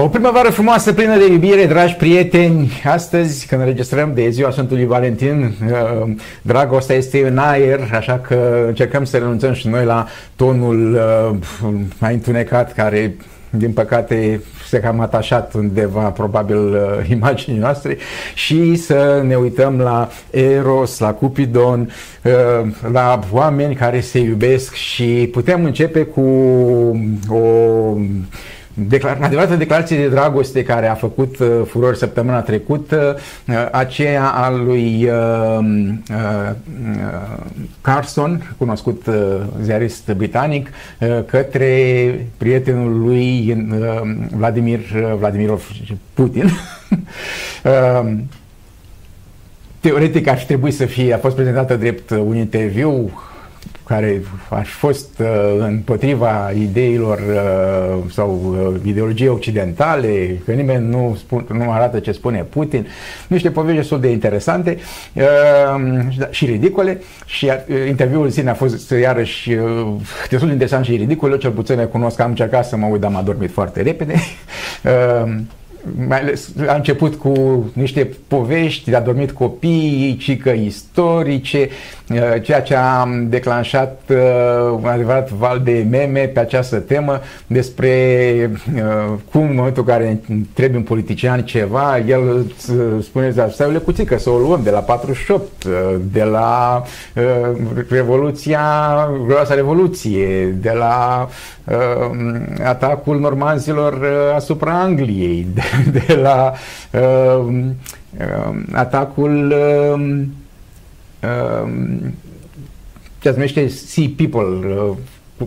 O primăvară frumoasă, plină de iubire, dragi prieteni. Astăzi, când înregistrăm de ziua Sfântului Valentin, uh, dragostea este în aer, așa că încercăm să renunțăm și noi la tonul uh, mai întunecat care din păcate se cam atașat undeva probabil uh, imaginii noastre și să ne uităm la Eros, la Cupidon, la oameni care se iubesc și putem începe cu o declar- adevărată declarație de dragoste care a făcut uh, furor săptămâna trecută, uh, aceea a lui uh, uh, Carson, cunoscut uh, ziarist britanic, uh, către prietenul lui uh, Vladimir uh, Vladimirov Putin. uh, teoretic ar fi trebuit să fie, a fost prezentată drept un interviu care aș fost uh, împotriva ideilor uh, sau uh, ideologiei occidentale, că nimeni nu, spun, nu arată ce spune Putin, niște povești destul de interesante uh, și ridicole și uh, interviul în sine a fost iarăși uh, destul de interesant și ridicol, eu cel puțin le cunosc, am încercat să mă uit, dar m-a dormit foarte repede. Uh, mai ales, a început cu niște povești, a dormit copiii, cică istorice, uh, ceea ce a declanșat uh, un adevărat val de meme pe această temă despre uh, cum în momentul în care trebuie un politician ceva, el spune, stai o lecuțică, să o luăm de la 48, de la Revoluția, Groasa Revoluție, de la atacul normanzilor asupra Angliei, de de la uh, uh, atacul uh, uh, ce se numește Sea People, uh,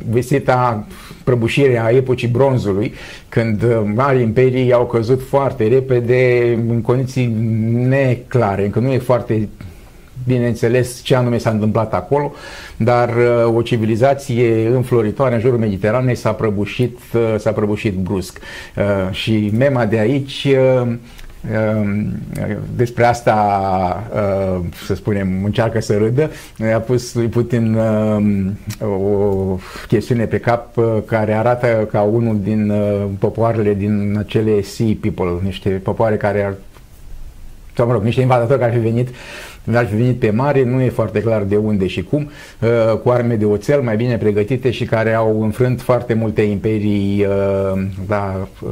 veseta prăbușire a epocii bronzului, când uh, mari imperii au căzut foarte repede în condiții neclare, încă nu e foarte bineînțeles ce anume s-a întâmplat acolo, dar uh, o civilizație înfloritoare în jurul Mediteranei s-a prăbușit, uh, s-a prăbușit brusc. Uh, și mema de aici despre asta, să spunem, încearcă să râdă. A pus lui Putin o chestiune pe cap care arată ca unul din popoarele din acele Sea People, niște popoare care ar sau mă rog, niște invadatori care ar fi venit ar fi venit pe mare, nu e foarte clar de unde și cum, uh, cu arme de oțel mai bine pregătite și care au înfrânt foarte multe imperii uh, la, uh,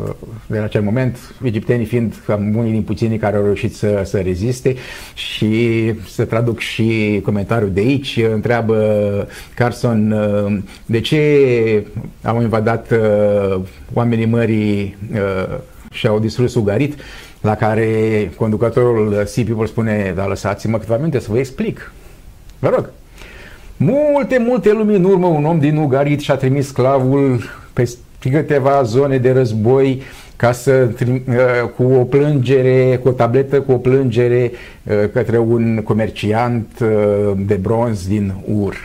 de la acel moment, egiptenii fiind cam unii din puținii care au reușit să, să reziste. Și să traduc și comentariul de aici, întreabă Carson de ce au invadat oamenii mării și au distrus Ugarit la care conducătorul Sea People spune, da, lăsați-mă câteva minute să vă explic. Vă rog. Multe, multe lumi în urmă, un om din Ugarit și-a trimis sclavul pe câteva zone de război ca să, uh, cu o plângere, cu o tabletă, cu o plângere uh, către un comerciant uh, de bronz din Ur.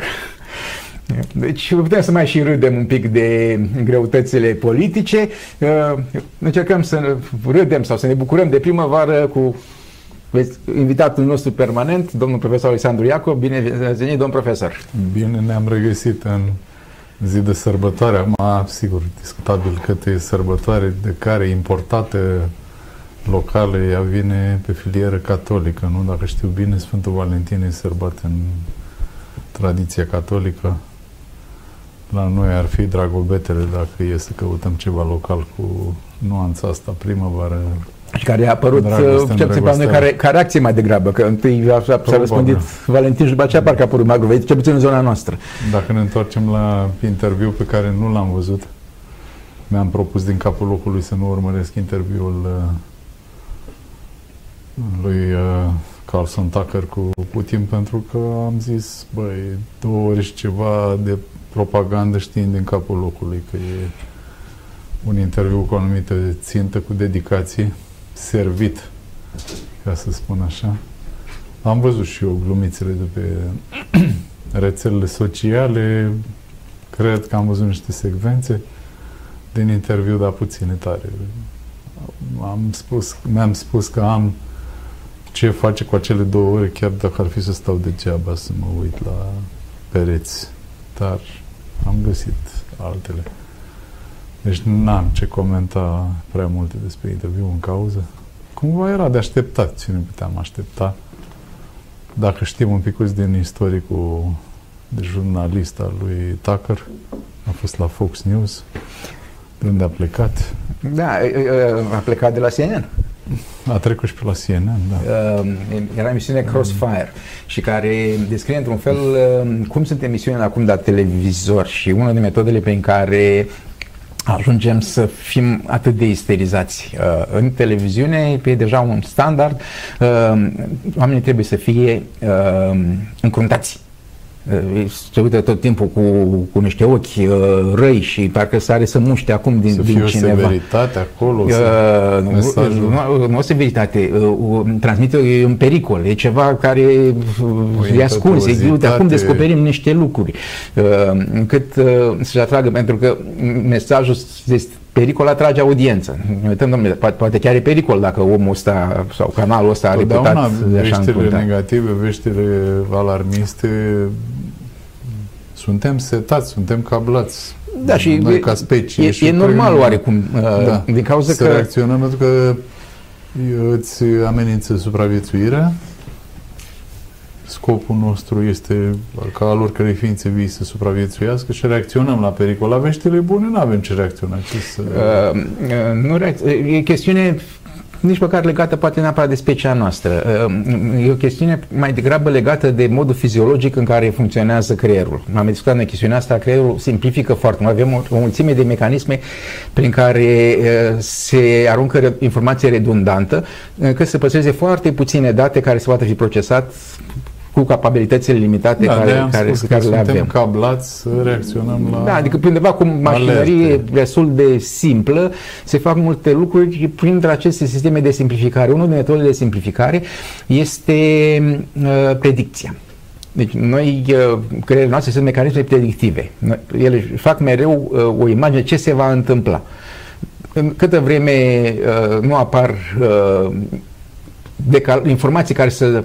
Deci putem să mai și râdem un pic de greutățile politice. Uh, încercăm să râdem sau să ne bucurăm de primăvară cu invitatul nostru permanent, domnul profesor Alexandru Iacob. Bine venit, domn profesor! Bine ne-am regăsit în zi de sărbătoare. Acum, sigur, discutabil cât e sărbătoare de care importată locală ea vine pe filieră catolică, nu? Dacă știu bine, Sfântul Valentin e sărbat în tradiția catolică. La noi ar fi dragobetele dacă e să căutăm ceva local cu nuanța asta, primăvară. Și care a apărut, uh, ce puțin care, ca reacție mai degrabă, că întâi s-a răspundit Valentin și după aceea parcă a apărut Magroveit, ce puțin în zona noastră. Dacă ne întoarcem la interviu pe care nu l-am văzut, mi-am propus din capul locului să nu urmăresc interviul uh, lui uh, Carlson Tucker cu Putin pentru că am zis, băi, două ori și ceva de propagandă știind din capul locului că e un interviu cu o anumită țintă, cu dedicație, servit, ca să spun așa. Am văzut și eu glumițele de pe rețelele sociale, cred că am văzut niște secvențe din interviu, dar puține tare. Am spus, mi-am spus că am ce face cu acele două ore, chiar dacă ar fi să stau degeaba să mă uit la pereți. Dar am găsit altele. Deci n-am ce comenta prea multe despre interviu în cauză. Cumva era de așteptat, ce ne puteam aștepta. Dacă știm un pic din istoricul de jurnalist al lui Tucker, a fost la Fox News, de unde a plecat. Da, a plecat de la CNN. A trecut și pe la CNN, da. Era emisiune Crossfire și care descrie într-un fel cum sunt emisiunile acum de televizor și una din metodele prin care ajungem să fim atât de isterizați. Uh, în televiziune e deja un standard, uh, oamenii trebuie să fie uh, încruntați se uită tot timpul cu, cu niște ochi uh, răi și parcă sare să muște acum din, să din fie cineva. o severitate acolo? Uh, să, nu, nu o severitate, uh, transmite un pericol, e ceva care e ascuns, e, uite, acum descoperim niște lucruri uh, încât uh, să-și atragă, pentru că mesajul este pericol atrage audiență. Ne uităm, domnule, poate, poate chiar e pericol dacă omul ăsta sau canalul ăsta a reputat așa veștile negative, veștile alarmiste, suntem setați, suntem cablați. Da, și noi ca specie. E, și e normal oarecum, uh, da, din cauza să că... reacționăm pentru că îți amenință supraviețuirea, scopul nostru este ca al oricărei ființe vii să supraviețuiască și reacționăm la pericol. La veștile bune nu avem ce reacționa. Ce să... uh, uh, nu reac- e chestiune nici măcar legată poate neapărat de specia noastră. Uh, e o chestiune mai degrabă legată de modul fiziologic în care funcționează creierul. Am discutat în chestiunea asta, creierul simplifică foarte mult. Avem o, o mulțime de mecanisme prin care uh, se aruncă informație redundantă, încât se păstreze foarte puține date care se poate fi procesat cu capabilitățile limitate da, care, care, care le avem. Suntem cablați să reacționăm la Da, adică undeva cu mașinărie alerte. destul de simplă se fac multe lucruri printre aceste sisteme de simplificare. Unul din metodele de simplificare este uh, predicția. Deci noi, uh, creierul noastre sunt mecanisme predictive. Ele fac mereu uh, o imagine ce se va întâmpla. În câtă vreme uh, nu apar uh, informații care să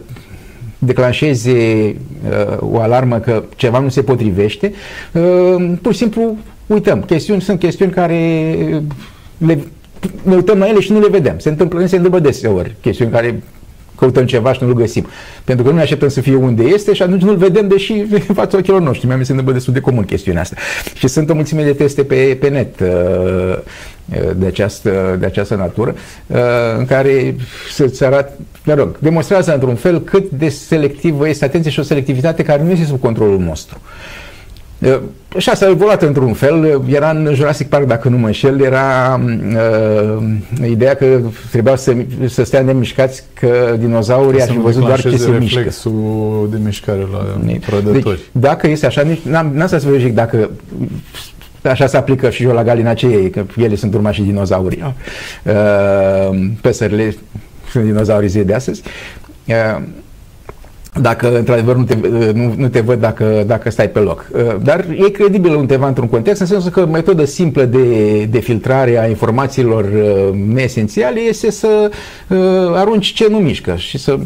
declanșeze uh, o alarmă că ceva nu se potrivește, uh, pur și simplu uităm. Chestiuni sunt chestiuni care le, ne uităm la ele și nu le vedem. Se întâmplă, se întâmplă deseori chestiuni care căutăm ceva și nu-l găsim. Pentru că nu ne așteptăm să fie unde este și atunci nu-l vedem, deși în fața ochilor noștri. Mi-am se întâmplă destul de comun chestiunea asta. Și sunt o mulțime de teste pe, pe net uh, de această, de această natură, uh, în care să-ți arată, mă rog, demonstrează într-un fel cât de selectivă este atenție și o selectivitate care nu este sub controlul nostru. Uh, și asta a evoluat într-un fel, era în Jurassic Park, dacă nu mă înșel, era uh, ideea că trebuia să, să stea nemișcați, că dinozaurii ar fi văzut doar ce se mișcă. de mișcare la deci, prădători. Deci, dacă este așa, nici, n-am, n-am să verific dacă Așa se aplică și eu la galinacei, că ele sunt urmașii dinozaurii. Uh, păsările sunt dinozaurii de astăzi. Uh, dacă într-adevăr nu te, nu, nu te văd dacă, dacă stai pe loc. Uh, dar e credibil undeva într-un context, în sensul că metodă simplă de, de filtrare a informațiilor uh, neesențiale este să uh, arunci ce nu mișcă și să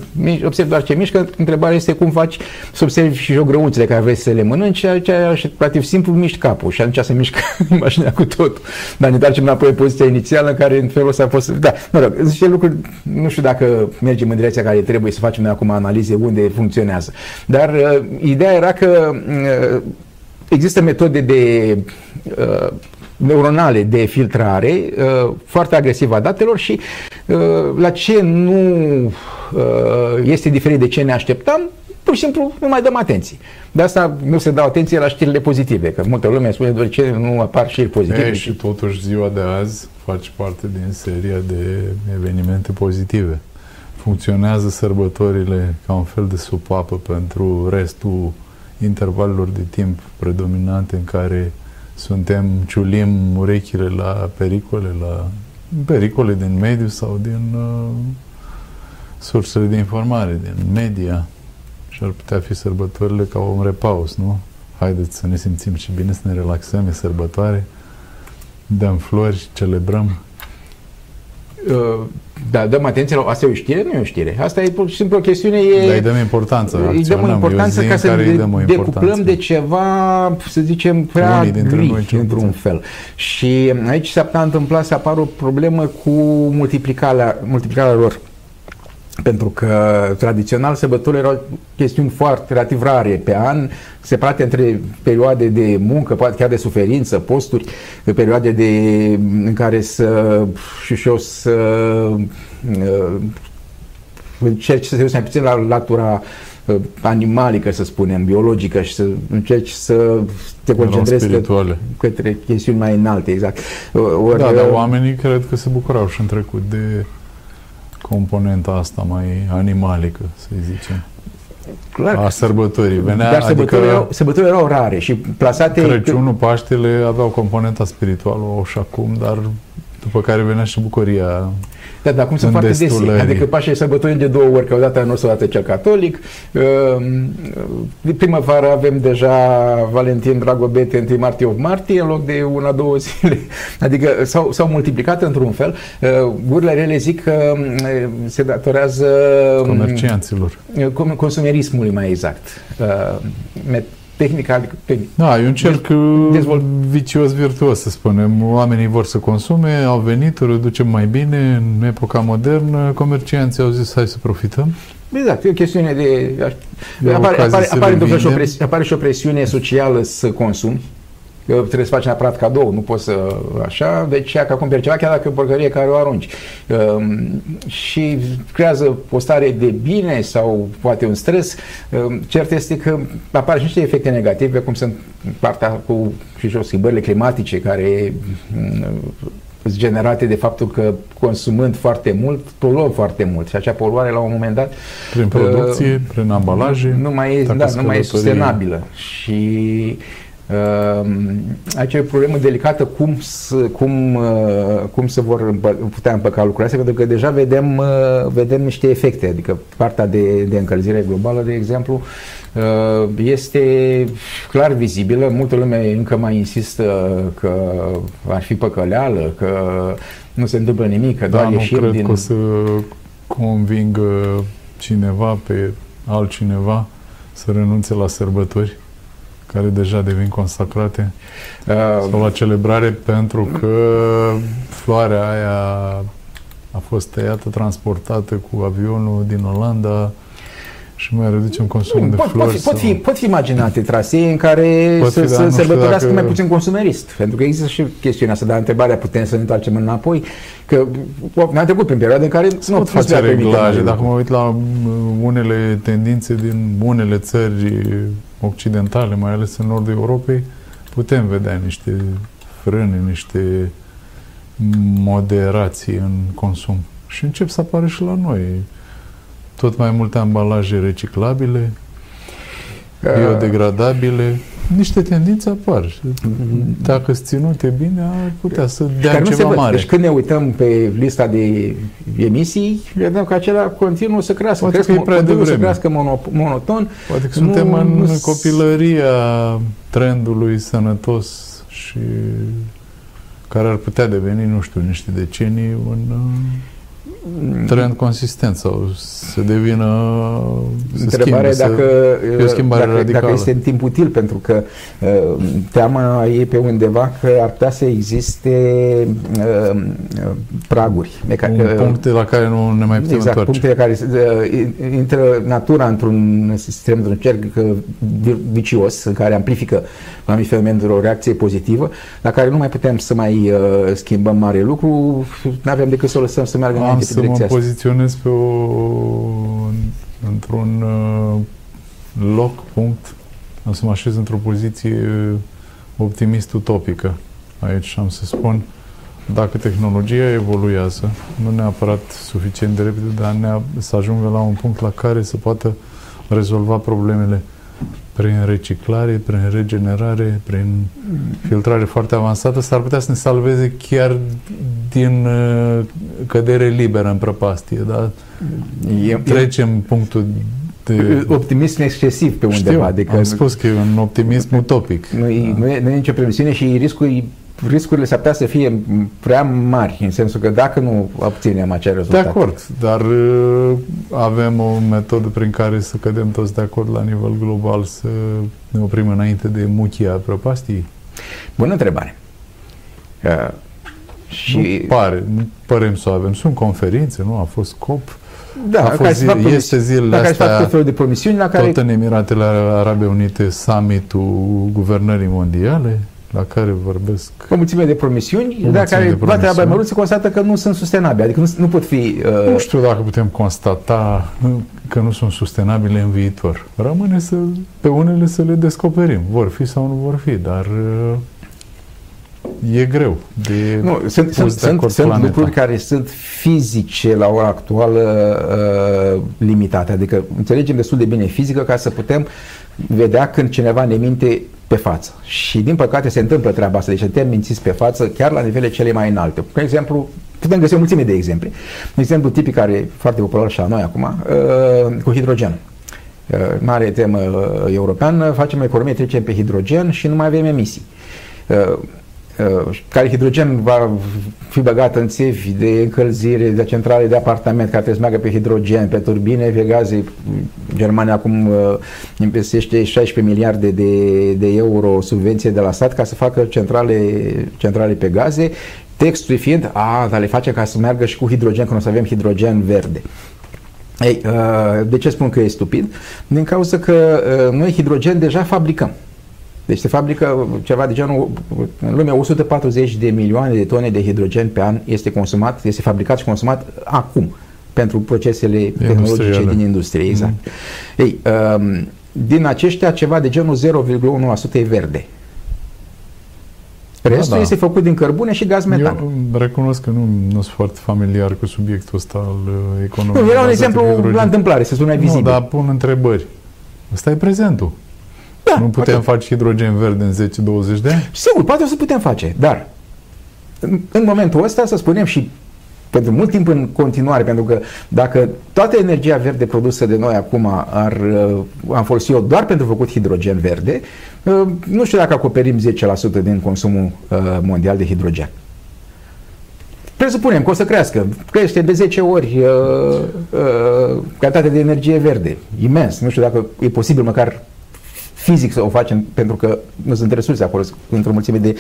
observi doar ce mișcă. Întrebarea este cum faci să observi și jogrăunțele care vrei să le mănânci, ceea ce relativ simplu miști capul și atunci se mișcă imaginea cu tot. Dar ne întoarcem înapoi în poziția inițială în care în felul ăsta a fost... Da, mă rog, niște lucruri, nu știu dacă mergem în direcția care trebuie să facem noi acum analize unde funcționează. Dar uh, ideea era că uh, există metode de uh, neuronale de filtrare uh, foarte agresivă a datelor și uh, la ce nu uh, este diferit de ce ne așteptam, pur și simplu nu mai dăm atenție. De asta nu se dau atenție la știrile pozitive, că multă lume spune de ce nu apar știri pozitive. E, și totuși ziua de azi face parte din seria de evenimente pozitive funcționează sărbătorile ca un fel de supapă pentru restul intervalelor de timp predominante în care suntem, ciulim urechile la pericole, la pericole din mediu sau din uh, sursele de informare, din media. Și ar putea fi sărbătorile ca un repaus, nu? Haideți să ne simțim și bine, să ne relaxăm, e sărbătoare, dăm flori, celebrăm. Uh, da, dăm atenție la asta e o știre, nu e o știre. Asta e pur și simplu o chestiune. E, Dar îi dăm importanță. Îi dăm o importanță ca să ne decuplăm de ceva, să zicem, prea gri, într-un fel. Și aici s-a întâmplat să apară o problemă cu multiplicarea, multiplicarea lor pentru că tradițional sărbătorile erau chestiuni foarte relativ rare pe an, separate între perioade de muncă, poate chiar de suferință, posturi, perioade de, în care să, și, și eu să uh, încerci să te uiți mai puțin la latura uh, animalică, să spunem, biologică și să încerci să te concentrezi că, către chestiuni mai înalte, exact. Ori, da, dar oamenii cred că se bucurau și în trecut de componenta asta mai animalică, să zicem. Clar. A sărbătorii. Venea, Dar sărbătorile, adică, erau, sărbătorile erau rare și plasate... Crăciunul, Paștele aveau componenta spirituală, o și acum, dar după care venea și bucuria da, dar acum sunt foarte desi. Adică Pașa sărbătorim de două ori, că odată anul o dată cel catolic. Ehm, de primăvară avem deja Valentin Dragobete 1 martie 8 martie în loc de una, două zile. Adică s-au, s-au multiplicat într-un fel. Ehm, gurile rele zic că ehm, se datorează comercianților. Consumerismului mai exact tehnica. Adică da, e un cerc dezvolt... vicios virtuos, să spunem. Oamenii vor să consume, au venit, o reducem mai bine în epoca modernă, comercianții au zis hai să profităm. Exact, e o chestiune de... de apare, apare, apare, și o presiune, apare și o presiune socială să consumi trebuie să faci neapărat cadou, nu poți să așa, deci ea ca cumperi ceva, chiar dacă e o porcărie care o arunci. Um, și creează o stare de bine sau poate un stres. Um, cert este că apar și niște efecte negative, cum sunt partea cu și jos, schimbările climatice care um, sunt generate de faptul că consumând foarte mult, poluăm foarte mult și acea poluare la un moment dat prin producție, uh, prin ambalaje nu mai e, da, nu mai e sustenabilă și Uh, aici e o problemă delicată cum să, cum, uh, cum să vor putea împăca lucrurile astea, pentru că deja vedem, uh, vedem niște efecte, adică partea de, de încălzire globală, de exemplu, uh, este clar vizibilă, multă lume încă mai insistă că ar fi păcăleală, că nu se întâmplă nimic, că da, doar ieșim cred din... că o să convingă cineva pe altcineva să renunțe la sărbători care deja devin consacrate uh, sau la celebrare pentru că floarea aia a fost tăiată, transportată cu avionul din Olanda și mai reducem consumul de pot, flori. Pot fi, pot, fi, pot fi imaginate trasee în care pot să, fi, să sărbătorească dacă... mai puțin consumerist. Pentru că există și chestiunea asta, dar întrebarea putem să ne întoarcem înapoi, că ne-am trecut prin perioada în care nu pot face reglaje. Dacă mă uit la unele tendințe din unele țări occidentale, mai ales în nordul Europei, putem vedea niște frâne, niște moderații în consum. Și încep să apară și la noi tot mai multe ambalaje reciclabile, biodegradabile, niște tendințe apar. Dacă sunt ținute bine, ar putea să dea ceva mare. Deci când ne uităm pe lista de emisii, vedem că acela continuă să crească. Poate că e prea devreme. să crească monoton. Poate că suntem nu, în nu copilăria trendului sănătos și care ar putea deveni, nu știu, niște decenii un trend consistent sau să devină să Întrebarea schimbe, dacă, să, o schimbare dacă, radicală. dacă este în timp util, pentru că uh, teama e pe undeva că ar putea să existe uh, praguri. Meca- Un uh, puncte la care nu ne mai putem exact, întoarce. puncte care uh, intră natura într-un sistem, într-un cerc vicios, în care amplifică anumite fenomen o reacție pozitivă, la care nu mai putem să mai uh, schimbăm mare lucru, nu avem decât să o lăsăm să meargă înainte să mă poziționez pe o, într-un uh, loc, punct, am să mă așez într-o poziție optimist utopică. Aici am să spun, dacă tehnologia evoluează, nu neapărat suficient de repede, dar ne să ajungă la un punct la care să poată rezolva problemele prin reciclare, prin regenerare, prin filtrare foarte avansată, s-ar putea să ne salveze chiar din uh, cădere liberă în prăpastie. Da? E, Trecem e, punctul de... Optimism excesiv pe undeva. Știu, adică am spus că e un optimism utopic. Nu, da. nu, e, nu e nicio promisiune și riscul riscurile s-ar putea să fie prea mari, în sensul că dacă nu obținem acel rezultat. De acord, dar uh, avem o metodă prin care să cădem toți de acord la nivel global să ne oprim înainte de muchia prăpastii? Bună întrebare. Uh, și... Nu pare, nu părem să o avem. Sunt conferințe, nu? A fost COP. Da, a fost zi, este zilele la astea, care tot felul de promisiuni la care... Tot în Emiratele Arabe Unite, summitul guvernării mondiale la care vorbesc... O mulțime de promisiuni, o dar care toate la Băimăruț se constată că nu sunt sustenabile, adică nu, nu pot fi... Uh... Nu știu dacă putem constata că nu sunt sustenabile în viitor. Rămâne să, pe unele să le descoperim. Vor fi sau nu vor fi, dar uh, e greu de nu, sunt, sunt, sunt, sunt lucruri care sunt fizice la ora actuală uh, limitate. Adică înțelegem destul de bine fizică ca să putem vedea când cineva ne minte pe față. Și din păcate se întâmplă treaba asta, deci suntem mințiți pe față chiar la nivele cele mai înalte. De exemplu, putem găsi o mulțime de exemple. Un exemplu tipic care e foarte popular și la noi acum, uh, cu hidrogen. Uh, mare temă uh, europeană, facem economie, trecem pe hidrogen și nu mai avem emisii. Uh, Uh, care hidrogen va fi băgat în țevi de încălzire, de centrale de apartament care trebuie să meargă pe hidrogen, pe turbine, pe gaze. Germania acum uh, investește 16 miliarde de, de euro subvenție de la stat ca să facă centrale, centrale pe gaze, textul fiind, a, dar le face ca să meargă și cu hidrogen, când o să avem hidrogen verde. Ei, uh, de ce spun că e stupid? Din cauza că noi hidrogen deja fabricăm. Deci se fabrică ceva de genul, în lume 140 de milioane de tone de hidrogen pe an este consumat, este fabricat și consumat acum pentru procesele tehnologice din industrie. Exact. Mm. Ei, um, din aceștia ceva de genul 0,1% e verde. Restul da, da. este făcut din cărbune și gaz metan. Eu recunosc că nu, nu sunt foarte familiar cu subiectul ăsta al uh, economiei. Nu, era un exemplu la întâmplare, să sună vizibil. Nu, dar pun întrebări. Ăsta e prezentul. Da, nu putem poate. face hidrogen verde în 10-20 de ani? Sigur, poate o să putem face, dar în, în momentul ăsta să spunem și pentru mult timp în continuare, pentru că dacă toată energia verde produsă de noi acum ar, uh, am folosit-o doar pentru făcut hidrogen verde, uh, nu știu dacă acoperim 10% din consumul uh, mondial de hidrogen. Presupunem că o să crească. Crește de 10 ori uh, uh, calitatea de energie verde. Imens. Nu știu dacă e posibil măcar fizic să o facem pentru că nu sunt resurse acolo, într-o mulțime de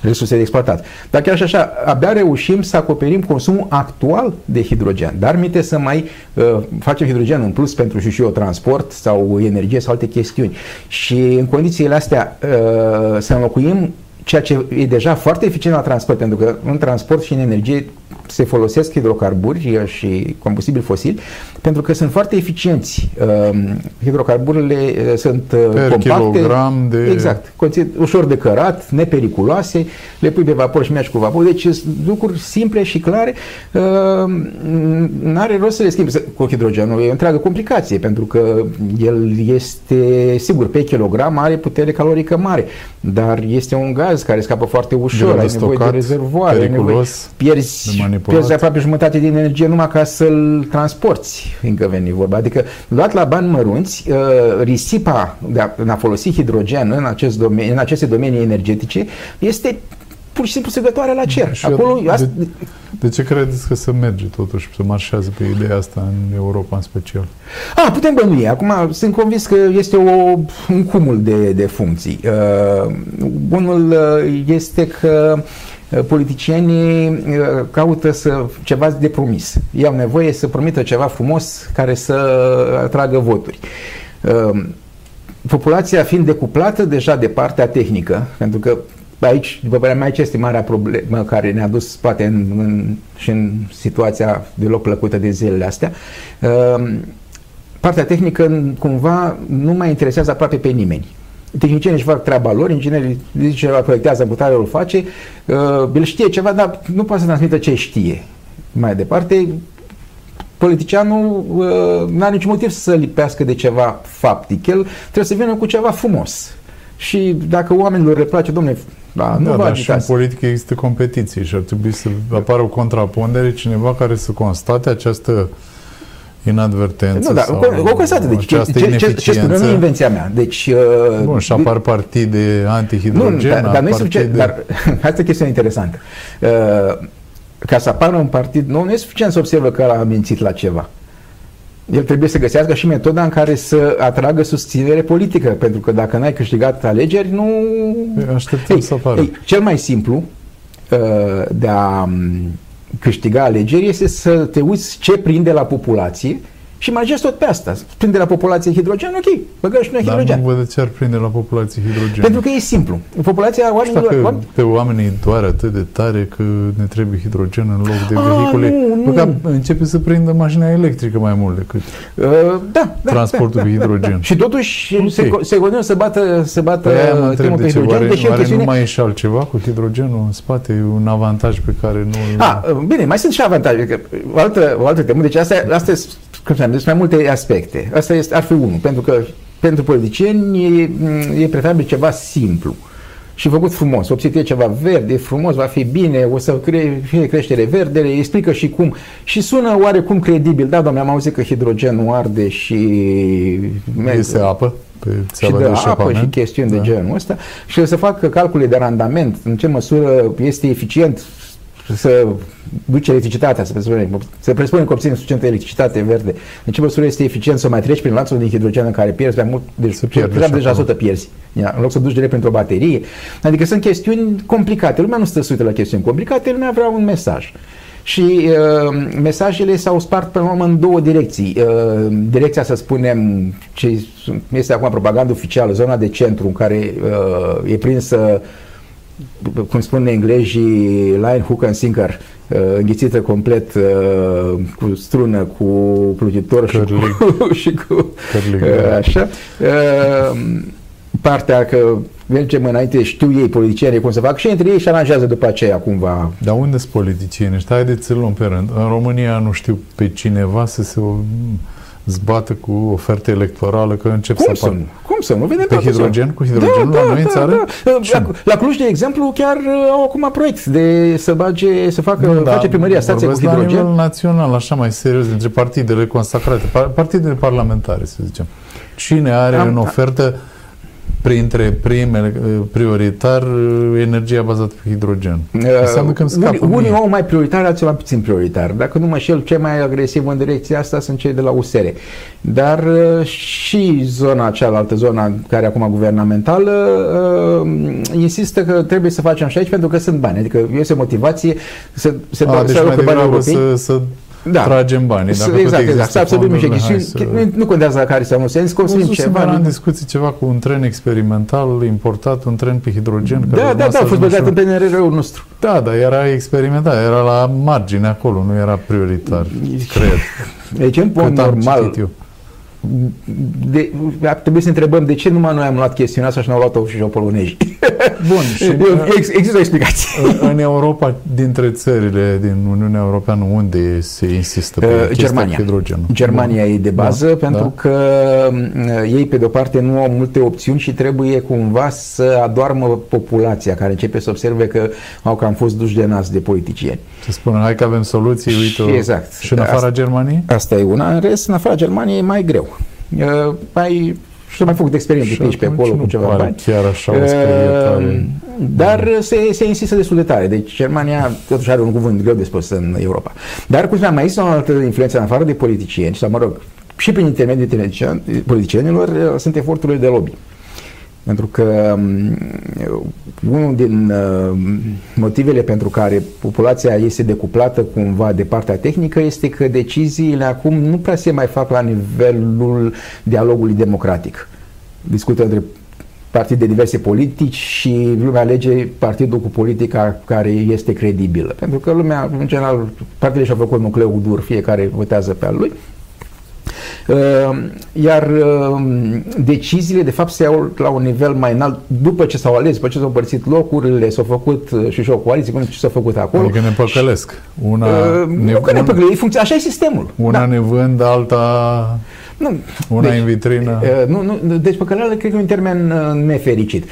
resurse de exploatat. Dar chiar și așa, abia reușim să acoperim consumul actual de hidrogen. Dar minte să mai uh, facem hidrogen în plus pentru și și o transport sau energie sau alte chestiuni. Și în condițiile astea uh, să înlocuim ceea ce e deja foarte eficient la transport, pentru că în transport și în energie se folosesc hidrocarburi și combustibili fosili pentru că sunt foarte eficienți. Ehm, hidrocarburile eh, sunt eh, per compacte, de... exact, conțin ușor de cărat, nepericuloase, le pui pe vapor și mergi cu vapor. Deci sunt lucruri simple și clare. Ehm, nu are rost să le schimbi cu hidrogenul. E o întreagă complicație pentru că el este, sigur, pe kilogram are putere calorică mare, dar este un gaz care scapă foarte ușor, ai nevoie de rezervoare, periculos, pierzi pierzi aproape jumătate din energie numai ca să-l transporti, fiindcă veni vorba. Adică, luat la bani mărunți, uh, risipa de a, de a folosi hidrogen în, acest domeni, în aceste domenii energetice este pur și simplu segătoare la cer. Și Acolo, de, asta... de ce credeți că se merge totuși, să marșează pe ideea asta în Europa în special? A, putem bănui. Acum sunt convins că este o, un cumul de, de funcții. Uh, unul uh, este că uh, Eh, politicienii eh, caută să, ceva de promis. Ei au nevoie să promită ceva frumos care să atragă voturi. Eh, populația fiind decuplată deja de partea tehnică, pentru că aici, după părerea mea, aici este marea problemă care ne-a dus poate în, în, și în situația deloc plăcută de zilele astea, partea tehnică cumva nu mai interesează aproape pe nimeni tehnicienii își fac treaba lor, inginerii zice ceva proiectează, cu tare îl face, uh, el știe ceva, dar nu poate să transmită ce știe. Mai departe, politicianul uh, nu are niciun motiv să lipească de ceva faptic. El trebuie să vină cu ceva frumos. Și dacă oamenilor le place, domnule, da, nu da, dar și în politică există competiție și ar trebui să apară o contrapondere, cineva care să constate această inadvertență nu, da, sau o constată. Deci, ce, ce, ce, ce spun nu e invenția mea. Deci, uh, Bun, și apar partide antihidrogen. Nu, dar, dar nu este suficient. Dar, asta e chestiune interesantă. Uh, ca să apară un partid nou, nu e suficient să observă că a mințit la ceva. El trebuie să găsească și metoda în care să atragă susținere politică, pentru că dacă n-ai câștigat alegeri, nu... Așteptăm ei, să apară. Ei, cel mai simplu uh, de a um, câștiga alegeri este să te uiți ce prinde la populație și margezi tot pe asta. Prinde la populație hidrogen, ok, băgăm și noi Dar hidrogen. nu văd de ce ar prinde la populație hidrogen. Pentru că e simplu. Populația oamenilor... Știu că pe oamenii doare atât de tare că ne trebuie hidrogen în loc de A, vehicule. Nu, nu. Că începe să prindă mașina electrică mai mult decât uh, da, da, transportul da, da, cu hidrogen. Da, da. Și totuși okay. se, se continuă să bată, să bată păi temul pe hidrogen. Oare, deși oare chestiune... nu mai e și altceva cu hidrogenul în spate? E un avantaj pe care nu... A, bine, mai sunt și avantaje. O altă, o altă temă. Deci asta, asta e cum spuneam, deci mai multe aspecte. Asta este, ar fi unul, pentru că pentru politicieni e, e preferabil ceva simplu și făcut frumos. Obține ceva verde, frumos, va fi bine, o să cre- fie creștere verde, le explică și cum. Și sună oarecum credibil. Da, doamne, am auzit că hidrogenul arde și... Este apă pe și de, de apă și chestiuni da. de genul ăsta și să facă calcule de randament, în ce măsură este eficient să duce electricitatea, să presupune, să presupune că obține suficientă electricitate verde, în ce măsură este eficient să mai treci prin lanțul din hidrogen în care pierzi mai mult, deci să pierzi deja 100 pierzi, ia, în loc să duci direct pentru o baterie. Adică sunt chestiuni complicate. Lumea nu stă să la chestiuni complicate, lumea vrea un mesaj. Și uh, mesajele s-au spart pe urmă în două direcții. Uh, direcția, să spunem, ce este acum propaganda oficială, zona de centru în care uh, e prinsă uh, cum spun englezii, line, hook and sinker, uh, înghițită complet uh, cu strună, cu plugitor și cu, și cu uh, da. așa. Uh, partea că mergem înainte, știu ei, politicienii, cum să fac și între ei și aranjează după aceea cumva. Dar unde sunt politicieni? Haideți să luăm pe rând. În România nu știu pe cineva să se zbată cu ofertă electorală că încep Cum să, să nu? Cum să nu? Vedem pe hidrogen? Cu hidrogen da, la da, noi da, în țară? Da. La, la Cluj, de exemplu, chiar uh, au acum proiect de să bage, să facă, da, face primăria stație cu hidrogen. la nivel național, așa mai serios, dintre partidele consacrate, partidele parlamentare, să zicem. Cine are Am, în ofertă printre primele, uh, prioritar, uh, energia bazată pe hidrogen. Înseamnă că unii, unii au mai prioritar, alții mai puțin prioritar. Dacă nu mă șel, cei mai agresiv în direcția asta sunt cei de la USR. Dar uh, și zona cealaltă, zona care acum guvernamentală, insistă că trebuie să facem și aici pentru că sunt bani. Adică este motivație să se A, deci mai bani europei. Să, să da. tragem banii. Dacă exact, exact. Să absorbim niște chestiuni. Să... Nu, nu contează care sau nu sens, construim ceva. Am discuții ceva cu un tren experimental importat, un tren pe hidrogen. Da, da, da, a fost băgat în PNRR-ul nostru. Da, dar era experimental, era la margine acolo, nu era prioritar, cred. Deci, în normal, eu de, ar trebui să întrebăm de ce numai noi am luat chestiunea asta și n-au luat-o și polonezi. Bun. Și Ex, există o explicație. În Europa, dintre țările din Uniunea Europeană, unde se insistă pe uh, Germania. hidrogenul? Germania Bun. e de bază da, pentru da. că uh, ei, pe de-o parte, nu au multe opțiuni și trebuie cumva să adoarmă populația care începe să observe că au cam fost duși de nas de politicieni. Să spună, hai că avem soluții, uite. Și, exact. Și în afara asta, Germaniei? Asta e una. În rest, în afara Germaniei e mai greu. Uh, mai și mai făcut experiențe pe aici, pe acolo, cu ceva bani. chiar așa o uh, Dar se, se insistă destul de tare. Deci Germania totuși are un cuvânt greu de spus în Europa. Dar, cum spuneam, mai este o altă influență în afară de politicieni, sau mă rog, și prin intermediul politicienilor, uh, sunt eforturile de lobby. Pentru că um, unul din uh, motivele pentru care populația este decuplată cumva de partea tehnică este că deciziile acum nu prea se mai fac la nivelul dialogului democratic. Discută între partide diverse politici și lumea alege partidul cu politica care este credibilă. Pentru că lumea, în general, partidele și-au făcut nucleul dur, fiecare votează pe al lui Ehm, iar ehm, deciziile, de fapt, se iau la un nivel mai înalt după ce s-au ales, după ce s-au împărțit locurile, s-au făcut uh, și și o coaliție, cum ce s-a făcut acolo. Adică ne păcălesc. Una uh, ne, nu că ne păcălesc, așa e sistemul. Una da. ne vând, alta nu, una deci, în vitrină. Uh, nu, nu, deci păcăleală cred că e un termen uh, nefericit.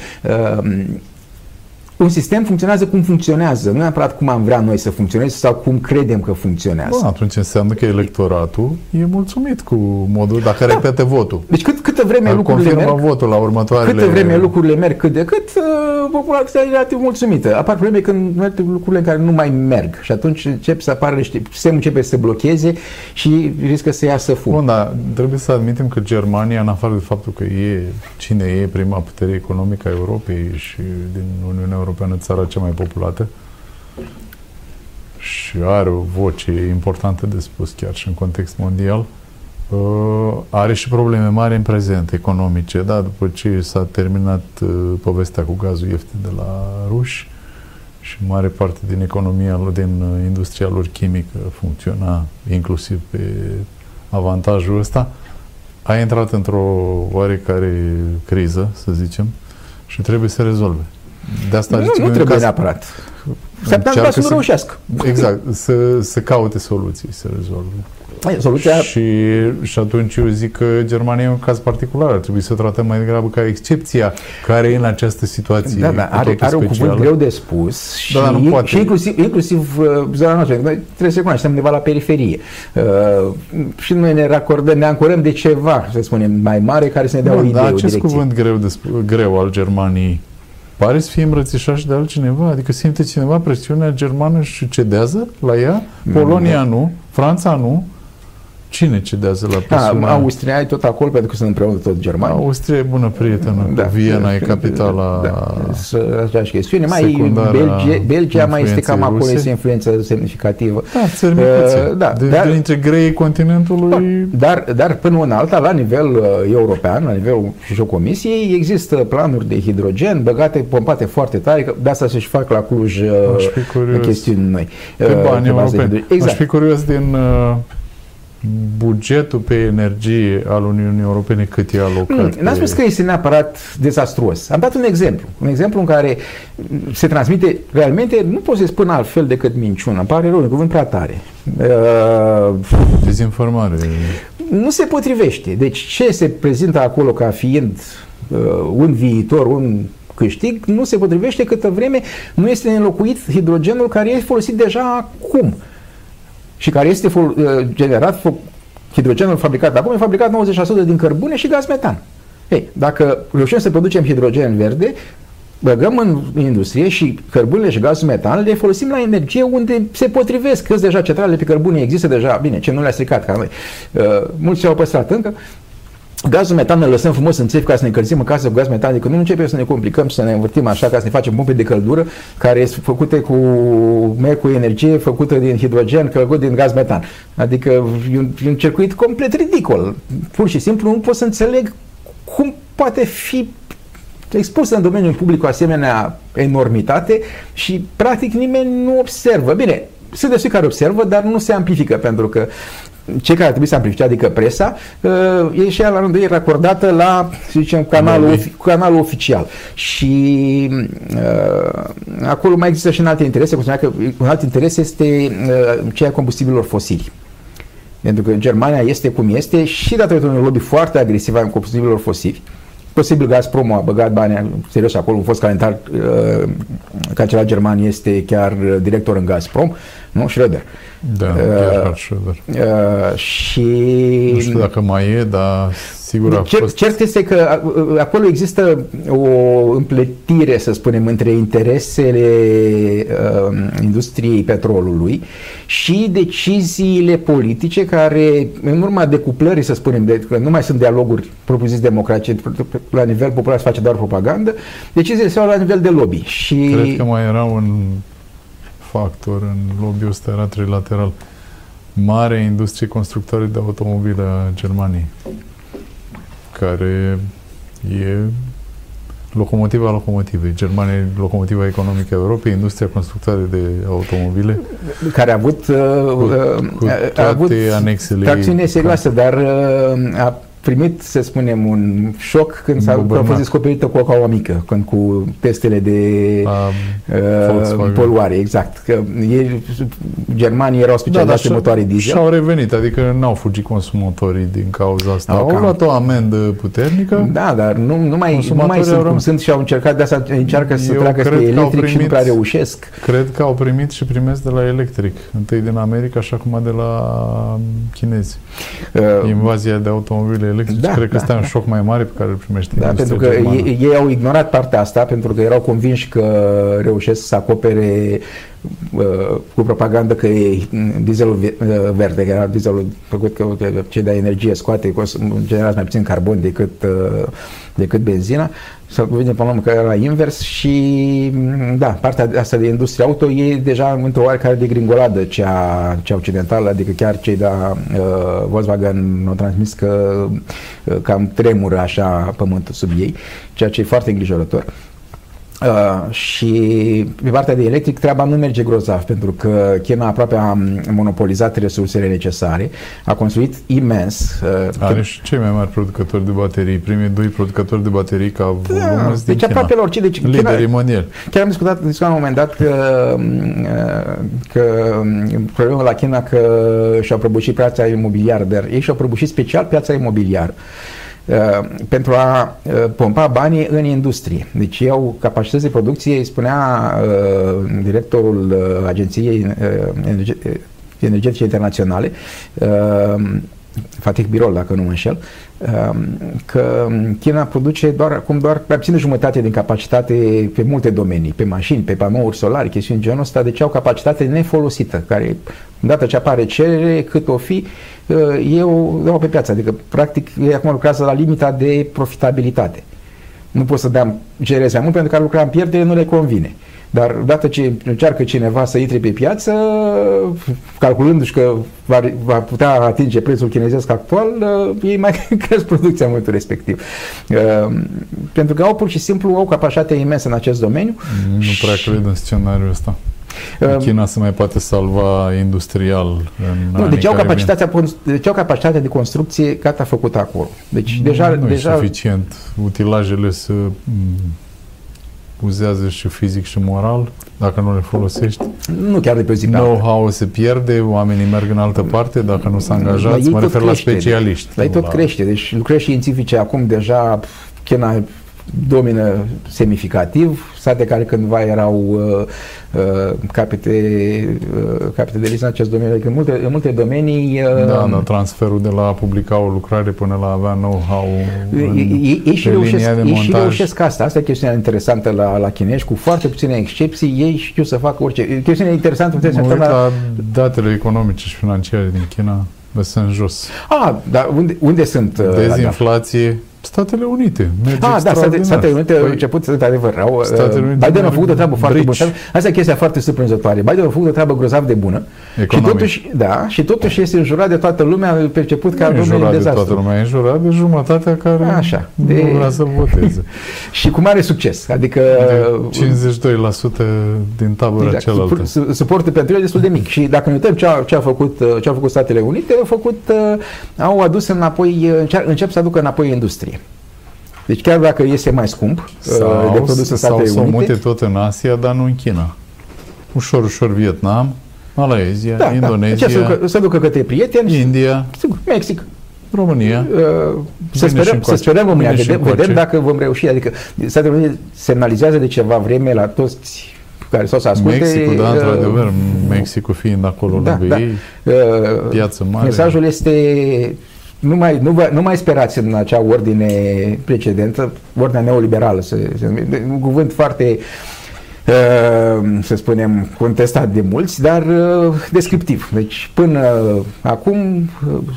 Uh, un sistem funcționează cum funcționează, nu neapărat cum am vrea noi să funcționeze sau cum credem că funcționează. Bun, atunci înseamnă că electoratul e mulțumit cu modul dacă da. repete votul. Deci cât, câtă vreme lucrurile merg, votul la următoarele... câtă vreme lucrurile merg cât de cât, uh, populația e relativ mulțumită. Apar probleme când merg lucrurile în care nu mai merg și atunci încep să apară niște, sistemul începe să se blocheze și riscă să iasă fum. Bun, dar trebuie să admitem că Germania, în afară de faptul că e cine e prima putere economică a Europei și din Uniunea Europeană țara cea mai populată. Și are o voce importantă de spus chiar și în context mondial, uh, are și probleme mari în prezent, economice, da, după ce s-a terminat uh, povestea cu gazul ieftin de la ruși și mare parte din economia, din uh, industria lor chimică funcționa inclusiv pe avantajul ăsta, a intrat într-o oarecare criză, să zicem, și trebuie să rezolve. De asta nu, nu trebuie caz, neapărat. S-ar putea să nu reușească. Exact, să, să caute soluții, să rezolve. Soluția... Și, și atunci eu zic că Germania e un caz particular. Ar trebui să tratăm mai degrabă ca excepția care e în această situație. Da, da, are, are un cuvânt greu de spus și, da, nu poate. și inclusiv, inclusiv uh, zona noastră. Noi trebuie să recunoaștem undeva la periferie. Uh, și noi ne racordăm, ne ancorăm de ceva, să spunem, mai mare care să ne dea Bun, o idee, dar acest cuvânt greu, de, greu al Germaniei pare să fie îmbrățișat și de altcineva? Adică simte cineva presiunea germană și cedează la ea? Polonia nu, Franța nu, Cine cedează la presiunea? Austria e tot acolo pentru că sunt împreună tot germani. Austria e bună prietenă da. Viena e capitala da. aceeași chestiune. Mai Belgia, Belgia mai este cam acolo, ruse. este influență semnificativă. Da, țări uh, da, de, dar, dintre grei continentului. Da, dar, dar până în alta, la nivel uh, european, la nivelul și comisiei, există planuri de hidrogen băgate, pompate foarte tare, că de asta se-și fac la Cluj uh, chestiuni noi. Pe bani uh, europeni. Exact. Aș fi curios din uh, bugetul pe energie al Uniunii Europene cât e alocat? Mm, n-am spus că este neapărat dezastruos. Am dat un exemplu. Un exemplu în care se transmite realmente, nu pot să spun altfel decât minciună. Îmi pare rău, un cuvânt prea tare. Uh, Dezinformare. Nu se potrivește. Deci ce se prezintă acolo ca fiind uh, un viitor, un câștig, nu se potrivește câtă vreme nu este înlocuit hidrogenul care e folosit deja acum și care este uh, generat, hidrogenul fabricat acum e fabricat 90% din cărbune și gaz metan. Ei, dacă reușim să producem hidrogen verde, băgăm în industrie și cărbunele și gazul metan le folosim la energie unde se potrivesc. Că deja centrale pe cărbune există deja, bine, ce nu le-a stricat ca noi. Uh, mulți au păstrat încă, Gazul metan ne lăsăm frumos în țevi ca să ne încălzim în casă cu gaz metan, adică nu începem să ne complicăm, să ne învârtim așa ca să ne facem pompe de căldură care sunt făcute cu merg cu energie făcută din hidrogen, călcut din gaz metan. Adică e un, e un circuit complet ridicol. Pur și simplu nu pot să înțeleg cum poate fi expusă în domeniul public o asemenea enormitate și practic nimeni nu observă. Bine, sunt destui care observă, dar nu se amplifică pentru că cei care trebuie să amplifice, adică presa, uh, e și ea la rândul ei racordată la, să zicem, canalul, ofi, canalul oficial. Și uh, acolo mai există și în alte interese, cum spunea că un alt interes este uh, ceea combustibilor fosili. Pentru că Germania este cum este și datorită unui lobby foarte agresiv al combustibilor fosili. Posibil Gazprom a băgat bani serios acolo, un fost calentar uh, cancelar german este chiar director în Gazprom, nu? Schröder. Da, uh, Schröder. Uh, și... Nu știu dacă mai e, dar sigur a Cer, fost... Cert este că uh, acolo există o împletire, să spunem, între interesele uh, industriei petrolului și deciziile politice care, în urma decuplării, să spunem, de, că nu mai sunt dialoguri propuziți democratice, la nivel popular se face doar propagandă, deciziile se iau la nivel de lobby. Și... Cred că mai era un factor în lobby-ul ăsta era trilateral. Mare industrie constructoare de automobile a Germaniei, care e locomotiva locomotivei. Germania e locomotiva economică a Europei, industria constructoare de automobile. Care a avut, uh, cu, cu a avut anexele tracțiune serioasă, dar uh, a primit, să spunem, un șoc când s-a a fost descoperită cocaua mică, când cu testele de uh, poluare, exact. Că ei, germanii erau specializați da, pe motoare diesel. Și au revenit, adică n-au fugit consumatorii din cauza asta. Au, au luat o amendă puternică. Da, dar nu, nu mai, nu mai sunt cum sunt și au încercat, de asta încearcă să Eu treacă spre electric primit, și nu prea reușesc. Cred că au primit și primesc de la electric. Întâi din America și acum de la chinezi. Uh, Invazia de automobile electrice, da, cred că da, este da. un șoc mai mare pe care îl primește Da, pentru că ei, ei au ignorat partea asta, pentru că erau convinși că reușesc să acopere uh, cu propagandă că e dieselul uh, verde, că era dieselul făcut că ce de energie scoate, generează mai puțin carbon decât, uh, decât benzina să vine pe urmă că era invers și da, partea asta de industrie auto e deja într-o oarecare de gringoladă cea, cea occidentală, adică chiar cei de la uh, Volkswagen au transmis că uh, cam tremură așa pământul sub ei, ceea ce e foarte îngrijorător. Uh, și pe partea de electric treaba nu merge grozav pentru că China aproape a monopolizat resursele necesare, a construit imens. Uh, Are și cei mai mari producători de baterii, primii doi producători de baterii ca volume da, deci China. aproape la orice. Deci Liderii mondiali. Chiar am discutat, discutat la un moment dat că, uh, că problemul la China că și-au prăbușit piața imobiliară, dar ei și-au prăbușit special piața imobiliară. Uh, pentru a uh, pompa banii în industrie. Deci au capacități de producție, spunea uh, directorul Agenției Energetice Internaționale, Fatih Birol, dacă nu mă înșel, că China produce doar acum doar mai puțin jumătate din capacitate pe multe domenii, pe mașini, pe panouri solare, chestiuni genul ăsta, deci au capacitate nefolosită, care, dată ce apare cerere, cât o fi, eu dau pe piață, adică practic ei acum lucrează la limita de profitabilitate. Nu pot să dăm cerere mai mult pentru că lucra în pierdere nu le convine. Dar odată ce încearcă cineva să intre pe piață, calculându-și că va, va putea atinge prețul chinezesc actual, ei mai cresc producția în momentul respectiv. Pentru că au pur și simplu o capacitate imensă în acest domeniu. Nu prea cred în scenariul ăsta. Ehm, China se mai poate salva industrial în Nu, deci au, capacitatea, deci au capacitatea de construcție gata făcută acolo. Deci nu, deja, nu deja... e suficient. Utilajele se uzează și fizic și moral dacă nu le folosești. Nu chiar de pe zi Know-how se pierde, oamenii merg în altă parte dacă nu sunt angajați, mă refer crește, la specialiști. Dar tot la... crește, deci lucrări științifice acum deja China domină semnificativ, state care cândva erau uh, uh, capete, uh, capete de listă în acest domeniu, adică în multe, în multe domenii... Uh, da, da, transferul de la a publica o lucrare până la a avea know-how ei, ei, și reușesc, ei și reușesc asta, asta e chestiunea interesantă la, la chinezi, cu foarte puține excepții, ei știu să facă orice. Chestiunea interesantă puteți să la datele economice și financiare din China, sunt jos. Ah, dar unde, unde sunt? Uh, Dezinflație, Statele Unite. Merge ah, da, State, Statele Unite păi, au început, într-adevăr, au, Statele Unite Biden a făcut o treabă foarte bună. Asta e chestia foarte surprinzătoare. Biden a făcut o treabă grozav de bună. Economic. Și totuși, da, și totuși este înjurat de toată lumea, perceput ca nu domnul de toată lumea, e înjurat de jumătatea care Așa, nu de... vrea să voteze. și cu mare succes. Adică... De 52% din tabăra exact, cealaltă. Suportul pentru el destul de mic. Și dacă ne uităm ce, a, ce, a făcut, ce au făcut Statele Unite, au făcut, uh, au adus înapoi, încep să aducă înapoi industrie. Deci chiar dacă este mai scump uh, sau, de produse Statele Unite... Sau mute tot în Asia, dar nu în China. Ușor, ușor Vietnam, Malaysia, da, da. Indonezia... Da. să, ducă, să ducă către prieteni. India. Sigur, Mexic. România. Uh, să sperăm, să sperăm România. Vedem, vedem dacă vom reuși. Adică Statele Unite semnalizează de ceva vreme la toți care s-au să asculte. Mexicul, da, uh, într-adevăr, Mexicul fiind acolo da, lângă da. ei, uh, piață mare. Mesajul este nu mai, nu, nu mai sperați în acea ordine precedentă, ordinea neoliberală, se, se, un cuvânt foarte uh, să spunem, contestat de mulți, dar uh, descriptiv. Deci, până acum,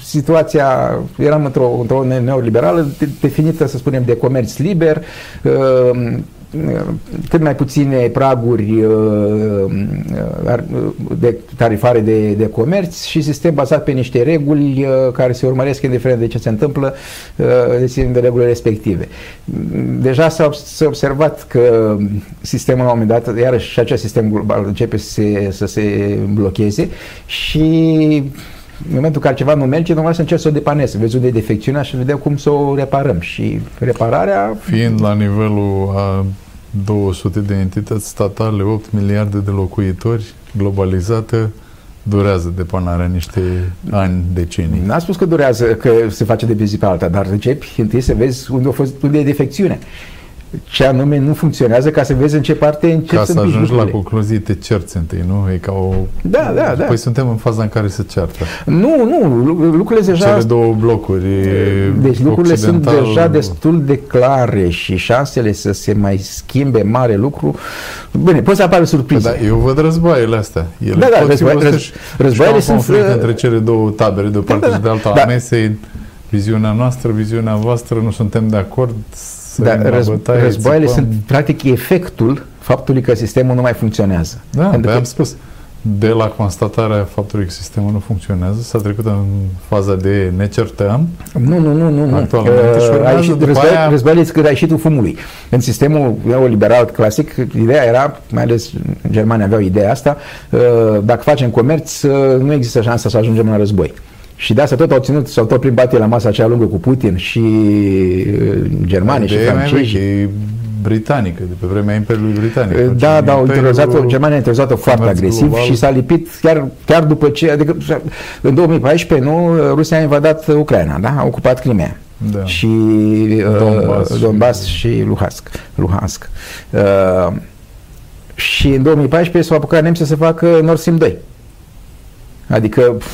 situația, eram într-o, într-o neoliberală definită, să spunem, de comerț liber, uh, cât mai puține praguri uh, uh, de tarifare de, de comerț și sistem bazat pe niște reguli uh, care se urmăresc indiferent de ce se întâmplă, de regulile respective. Deja s-a, observat că sistemul la un moment dat, iarăși și acest sistem global începe să se, să se blocheze și în momentul în care ceva nu merge, normal să încerci să o depanezi, să vezi unde e defecțiunea și să vedem cum să o reparăm. Și repararea... Fiind la nivelul a 200 de entități statale, 8 miliarde de locuitori, globalizată, durează depanarea niște ani, decenii. N-a spus că durează, că se face de pe zi pe alta, dar începi întâi să vezi unde, a fost, unde e defecțiune ce anume nu funcționează ca să vezi în ce parte încep Ca să, să ajungi la concluzii, te cerți întâi, nu? E ca o... Da, da, da. Păi suntem în faza în care se ceartă. Nu, nu, lucrurile deja... Cele două blocuri Deci lucrurile sunt deja destul de clare și șansele să se mai schimbe mare lucru... Bine, poți să apară surprize. Da, eu văd războaiele astea. Ele da, da, război, răz, războaiele sunt... conflict între cele două tabere, de o parte da, da, și de alta da. a mesei. Viziunea noastră, viziunea voastră, nu suntem de acord, dar răz, bătaie, războaiele țipăm. sunt practic efectul faptului că sistemul nu mai funcționează. Da, Pentru că... am spus. De la constatarea faptului că sistemul nu funcționează, s-a trecut în faza de ne certăm. Nu, nu, nu, nu. Actualmente uh, a ieșit, război, aia... războaiele când a ieșit fumului. În sistemul neoliberal clasic, ideea era, mai ales Germania aveau ideea asta, uh, dacă facem comerț, uh, nu există șansa să ajungem la război. Și de asta tot au ținut, s-au tot plimbat la masa aceea lungă cu Putin și uh, germanii și francezi. britanică, de pe vremea Imperiului Britanic. Uh, da, da, au interozat Germania a interozat-o foarte agresiv global. și s-a lipit chiar, chiar după ce, adică în 2014, nu, Rusia a invadat Ucraina, da? A ocupat Crimea. Da. Și uh, Donbass, Donbass și, și Luhansk. Luhansk. Uh, și în 2014 s-au apucat nemții să facă Nord Stream 2. Adică pf,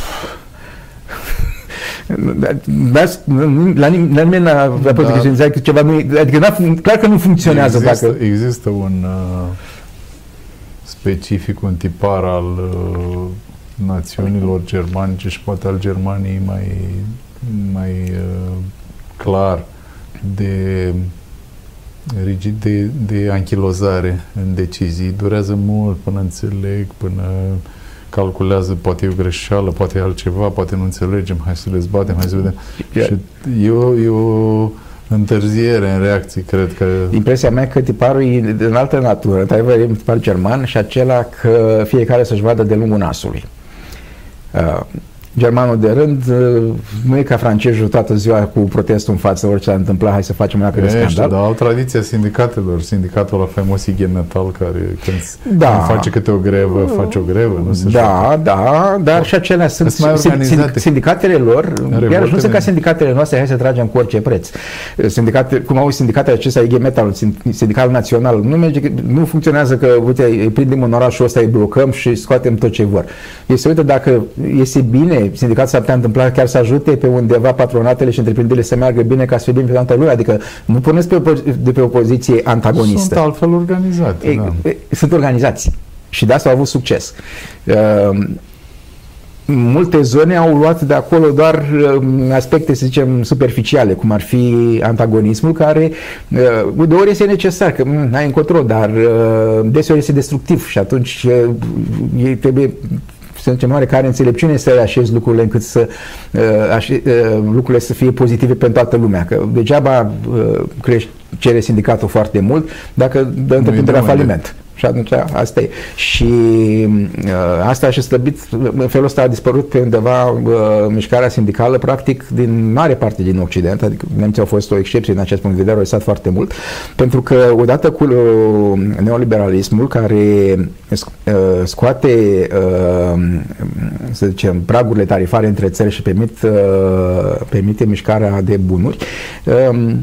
la, nimeni n-a apărut da. că că ceva nu adică n-a, clar că nu funcționează există, dacă... Există un uh, specific, un tipar al uh, națiunilor germanice și poate al Germaniei mai, mai uh, clar de rigid de, de anchilozare în decizii. Durează mult până înțeleg, până calculează, poate e o greșeală, poate e altceva, poate nu înțelegem, hai să le zbatem, hai să vedem. Yeah. Și e o, e o întârziere în reacții, cred că... Impresia mea că tiparul e de în altă natură, într-adevăr e un tipar german și acela că fiecare să-și vadă de lungul nasului. Uh, germanul de rând uh, nu e ca francezul toată ziua cu protestul în față, orice s-a întâmplat, hai să facem una de scandal. Dar au tradiția sindicatelor, sindicatul la faimos IG Metal, care când da. face câte o grevă, face o grevă, nu se Da, joacă. da, dar și acelea sunt mai organizate. sindicatele lor, iar nu sunt ca sindicatele noastre, hai să tragem cu orice preț. Sindicate, cum au sindicatele acestea IG Metal, sindicatul național, nu, merge, nu funcționează că, uite, îi prindem în orașul ăsta, îi blocăm și scoatem tot ce vor. Ei se uită dacă iese bine sindicatul s-ar putea întâmpla chiar să ajute pe undeva patronatele și întreprinderile să meargă bine ca să fie bine pe toată lumea. Adică nu puneți pe, de pe o poziție antagonistă. Sunt altfel organizate. E, da. Sunt organizați. Și de asta au avut succes. Uh, multe zone au luat de acolo doar uh, aspecte, să zicem, superficiale, cum ar fi antagonismul, care uh, de ori este necesar, că mm, ai încotro, dar uh, deseori este destructiv și atunci uh, ei trebuie să zicem, oarecare înțelepciune să așezi lucrurile încât să uh, așe, uh, lucrurile să fie pozitive pentru toată lumea. Că degeaba uh, crești, cere sindicatul foarte mult dacă dă întreprinderea faliment. Și atunci asta e. Și uh, asta și slăbit, în felul ăsta a dispărut pe undeva uh, mișcarea sindicală, practic, din mare parte din Occident, adică nemții au fost o excepție în acest punct de vedere, au stat foarte mult, pentru că odată cu uh, neoliberalismul care uh, scoate, uh, să zicem, pragurile tarifare între țări și permit, uh, permite mișcarea de bunuri, uh,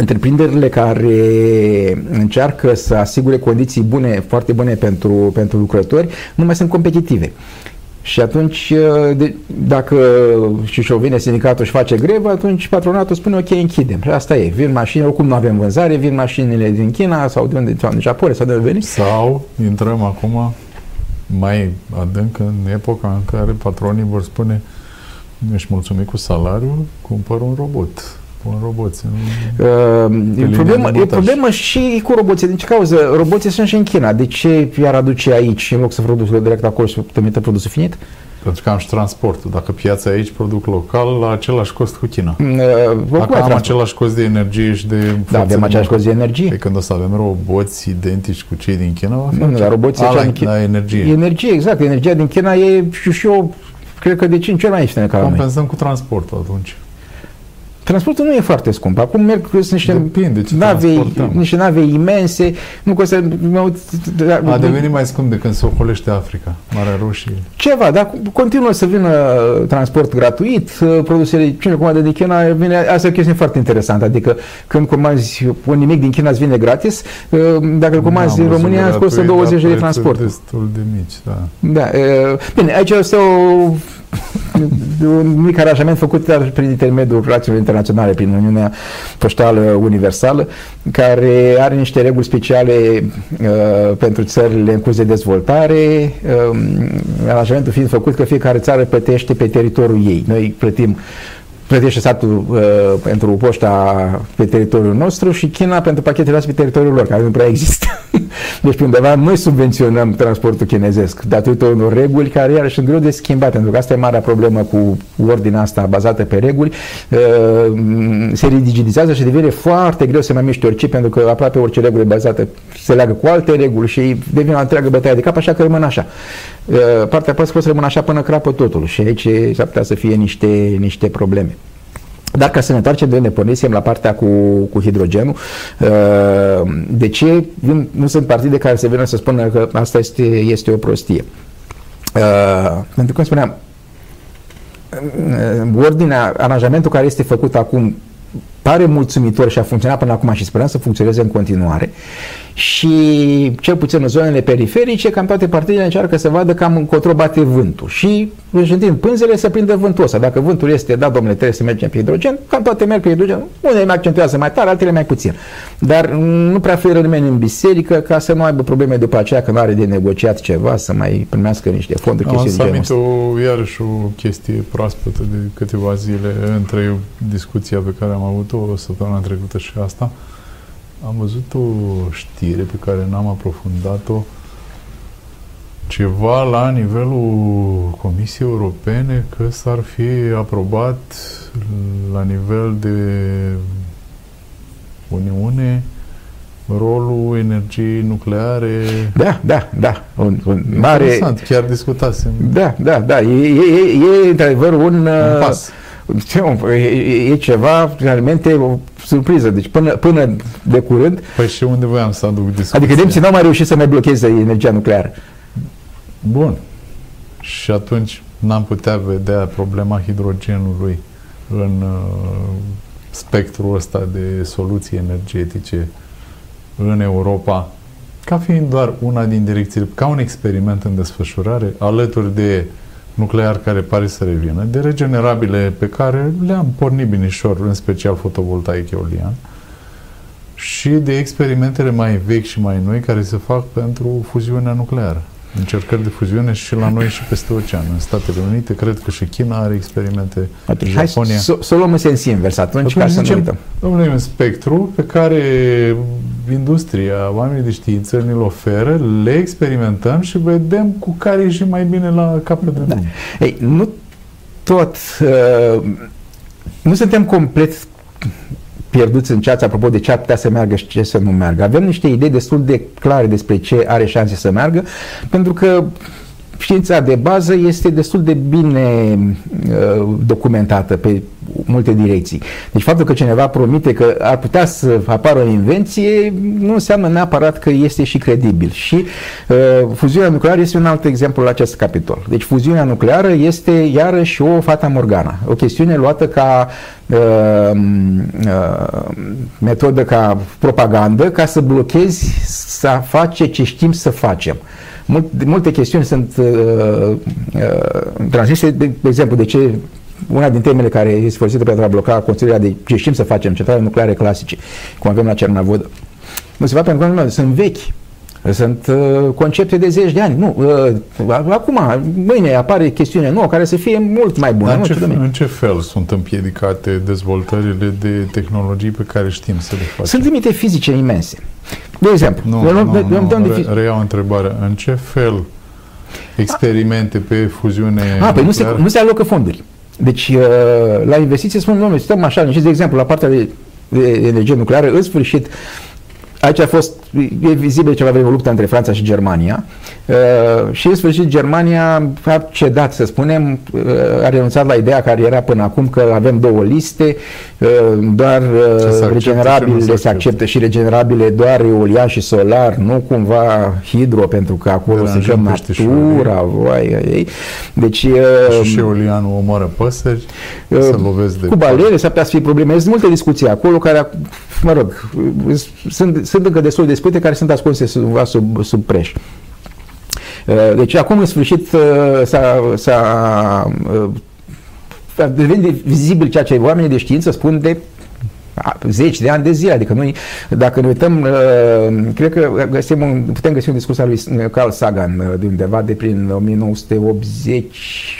întreprinderile care încearcă să asigure condiții bune, foarte bune pentru, pentru lucrători, nu mai sunt competitive. Și atunci, de, dacă și și vine sindicatul și face grevă, atunci patronatul spune ok, închidem. Și asta e. Vin mașini, oricum nu avem vânzare, vin mașinile din China sau de unde, sau din Japonia sau de unde veni. Sau intrăm acum mai adânc în epoca în care patronii vor spune ești mulțumit cu salariul, cumpăr un robot un roboți. Uh, e, problemă, e problemă și cu roboții. Din ce cauză? Roboții sunt și în China. De ce i-ar aduce aici în loc să producă direct acolo și să trimită produsul finit? Pentru că am și transportul. Dacă piața aici produc local, la același cost cu China. Uh, Dacă am același cost de energie și de... Da, avem același cost de energie. Pe păi când o să avem roboți identici cu cei din China, va fi nu, dar roboții la, China, la energie. Energie, exact. Energia din China e și, și o cred că de 5 ori mai ieftine ca la noi. Compensăm cu transportul atunci. Transportul nu e foarte scump. Acum merg sunt niște Depinde ce nave, transportăm. niște nave imense. Nu costă, mă uit, A devenit mai scump de când se ocolește Africa, Marea Roșie. ceva, dar continuă să vină transport gratuit, produsele cine comandă din China, vine, asta e o chestie foarte interesantă, adică când comanzi un nimic din China îți vine gratis, dacă îl comanzi N-am în văzut România îți costă gratuit, 20 de dar transport. prețuri destul de mici, da. Da, e, bine, aici este o un mic aranjament făcut dar prin intermediul relațiilor internaționale, prin Uniunea Poștală Universală, care are niște reguli speciale uh, pentru țările în curs de dezvoltare, uh, aranjamentul fiind făcut că fiecare țară plătește pe teritoriul ei. Noi plătim plătește statul uh, pentru poșta pe teritoriul nostru și China pentru pachetele astea pe teritoriul lor, care nu prea există. deci pe undeva noi subvenționăm transportul chinezesc datorită unor reguli care iarăși sunt greu de schimbat, pentru că asta e marea problemă cu ordinea asta bazată pe reguli. Uh, se rigidizează și devine foarte greu să mai miști orice, pentru că aproape orice regulă bazată se leagă cu alte reguli și devine o întreagă bătaie de cap, așa că rămân așa. Uh, partea poate să rămână așa până crapă totul și aici s-ar putea să fie niște, niște probleme. Dar ca să ne întoarcem de unde pornisem la partea cu, cu hidrogenul, uh, de ce nu sunt partide care se vină să spună că asta este, este o prostie? Uh, pentru că, cum spuneam, ordinea, aranjamentul care este făcut acum pare mulțumitor și a funcționat până acum și sperăm să funcționeze în continuare și cel puțin în zonele periferice, cam toate partidele încearcă să vadă cam încotro bate vântul și își întind pânzele să prindă vântul ăsta. Dacă vântul este, da, domnule, trebuie să mergem pe hidrogen, cam toate merg pe hidrogen. Unele mai accentuează mai tare, altele mai puțin. Dar nu prea fluieră nimeni în biserică ca să nu aibă probleme după aceea când are de negociat ceva, să mai primească niște fonduri, Am chestii de genul să ăsta. o, iarăși o chestie proaspătă de câteva zile între discuția pe care am avut-o săptămâna trecută și asta. Am văzut o știre pe care n-am aprofundat-o ceva la nivelul Comisiei Europene că s-ar fi aprobat la nivel de Uniune rolul energiei nucleare. Da, da, da. Un, un mare... Interesant, chiar discutasem. Da, da, da. E, e, e, e într-adevăr un... Un uh, pas. E, e, e ceva realmente o surpriză. Deci până, până de curând, Păi și unde voiam să aduc discuția? adică nemții n-au mai reușit să mai blocheze energia nucleară. Bun. Și atunci n-am putea vedea problema hidrogenului în uh, spectrul ăsta de soluții energetice în Europa ca fiind doar una din direcțiile, ca un experiment în desfășurare, alături de nuclear care pare să revină, de regenerabile pe care le-am pornit binișor, în special fotovoltaic eolian, și de experimentele mai vechi și mai noi care se fac pentru fuziunea nucleară. Încercări de fuziune și la noi și peste ocean. În Statele Unite, cred că și China are experimente, Atunci, hai Japonia. să, să o luăm în sens invers atunci, ca Atunci să nu zicem, uităm. Domnule, e un spectru pe care industria, oamenii de știință ne-l oferă, le experimentăm și vedem cu care ieșim mai bine la capăt de Da. drum. Ei, nu tot... Uh, nu suntem complet pierduți în ceață apropo de ce ar putea să meargă și ce să nu meargă. Avem niște idei destul de clare despre ce are șanse să meargă, pentru că știința de bază este destul de bine uh, documentată pe multe direcții. Deci faptul că cineva promite că ar putea să apară o invenție nu înseamnă neapărat că este și credibil. Și uh, fuziunea nucleară este un alt exemplu la acest capitol. Deci fuziunea nucleară este iarăși o fata morgana, o chestiune luată ca uh, uh, metodă, ca propagandă, ca să blochezi să face ce știm să facem. Mult, multe chestiuni sunt uh, uh, transmise, de, de exemplu, de ce una din temele care este folosită pentru a bloca construirea de ce știm să facem, centrale nucleare clasice, cum avem la Cernavodă. Nu se va pentru că sunt vechi. Sunt uh, concepte de zeci de ani. Nu, uh, acum, mâine apare chestiune nouă care să fie mult mai bună. Dar în nu ce, știu, domnule. în ce fel sunt împiedicate dezvoltările de tehnologii pe care știm să le facem? Sunt limite fizice imense. De exemplu, Nu, le luăm- nu, le luăm- nu, dăm de re, fizi- reiau întrebarea. În ce fel experimente pe fuziune A, păi nu se, nucleară? nu se alocă fonduri. Deci, uh, la investiții spun, domnule, stăm așa, nici de exemplu, la partea de, de energie nucleară, în sfârșit, aici a fost, e vizibil ceva vreme o luptă între Franța și Germania uh, și în sfârșit Germania a cedat, să spunem, uh, a renunțat la ideea care era până acum că avem două liste, uh, doar uh, regenerabile se, se acceptă și regenerabile doar eolian și solar, nu cumva hidro, pentru că acolo se dă natura, vai, ei. Deci, uh, și eolianul omoară păsări, uh, se lovesc de... Cu balele s-ar putea să fie probleme. Sunt multe discuții acolo care, mă rog, sunt sunt încă destul de spute care sunt ascunse sub, sub, sub preș. Uh, deci acum în sfârșit uh, s-a, s-a uh, devenit vizibil ceea ce oamenii de știință spun de zeci de ani de zile. Adică noi, dacă ne uităm, cred că găsim un, putem găsi un discurs al lui Carl Sagan de undeva de prin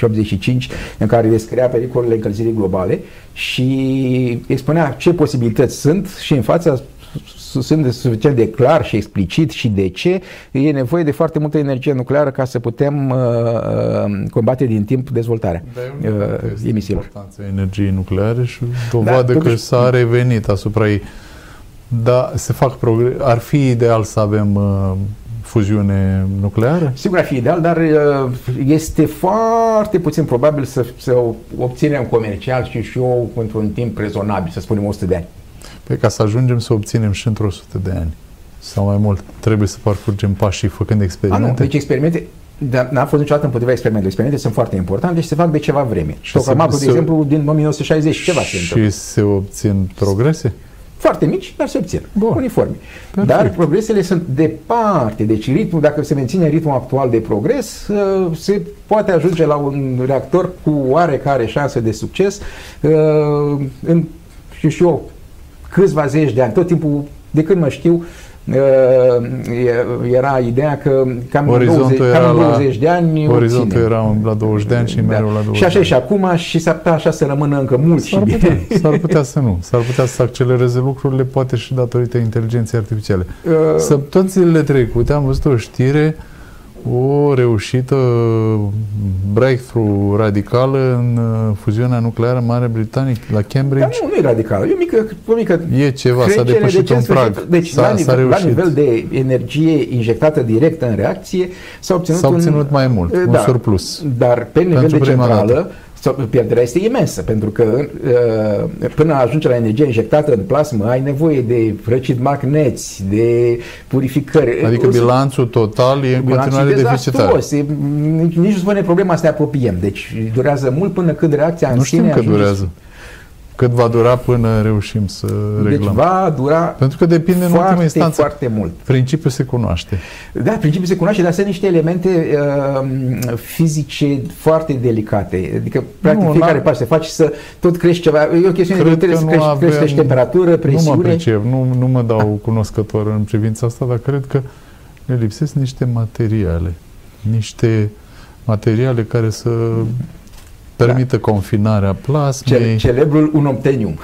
1980-85 în care descria pericolele încălzirii globale și expunea ce posibilități sunt și în fața sunt suficient de clar și explicit și de ce e nevoie de foarte multă energie nucleară ca să putem uh, uh combate din timp dezvoltarea uh, emisiilor. Importanța energiei nucleare și dovadă da, că s-a revenit asupra ei. Da, se fac progres. Ar fi ideal să avem uh, fuziune nucleară? Sigur ar fi ideal, dar uh, este foarte puțin probabil să, să obținem comercial și și eu într-un timp rezonabil, să spunem 100 de ani. Pe ca să ajungem să obținem și într-o sută de ani sau mai mult, trebuie să parcurgem pașii făcând experimente? A, nu, deci experimente, dar n-am fost niciodată împotriva experimentului. Experimente sunt foarte importante și se fac de ceva vreme. Și Tocamacul, de exemplu, din 1960 ceva se Și se obțin progrese? Foarte mici, dar se obțin, Bun. uniforme. Perfect. Dar progresele sunt departe. Deci ritmul, dacă se menține ritmul actual de progres, uh, se poate ajunge la un reactor cu oarecare șanse de succes uh, în, și, și eu, câțiva zeci de ani, tot timpul, de când mă știu, uh, era ideea că cam orizontul 20, cam 20 de ani Orizontul obține. era la 20 de ani și da. mereu la 20 Și așa și acum și s-ar putea așa să rămână încă mult s-ar și putea, S-ar putea să nu. S-ar putea să accelereze lucrurile, poate și datorită inteligenței artificiale. Uh, Săptămânile trecute am văzut o știre uh, o reușită breakthrough radicală în uh, fuziunea nucleară Mare Britanie la Cambridge. Dar nu, nu e radicală, e o mică, o mică E ceva, s-a depășit de un prag. Deci s-a, la, nivel, la nivel de energie injectată direct în reacție s-a obținut, s-a obținut un, mai mult, da, un surplus. Dar pe nivel de centrală, dată pierderea este imensă, pentru că uh, până ajunge la energie injectată în plasmă, ai nevoie de răcit magneți, de purificări. Adică bilanțul total e în continuare deficitar. Nici, nici nu spune problema să ne apropiem. Deci durează mult până când reacția nu în știm sine că durează. Cât va dura până reușim să deci reglăm? Deci va dura Pentru că depinde foarte, în ultima instanță. foarte mult. Principiul se cunoaște. Da, principiul se cunoaște, dar sunt niște elemente uh, fizice foarte delicate. Adică, practic, nu, fiecare pas se face să tot crești ceva. E o chestiune Cred de trebuie să crești, avem, crești temperatură, presiune. Nu mă pricep, nu, nu mă dau cunoscător în privința asta, dar cred că ne lipsesc niște materiale. Niște materiale care să permită da. confinarea plasmei. Ce, celebrul unobtenium.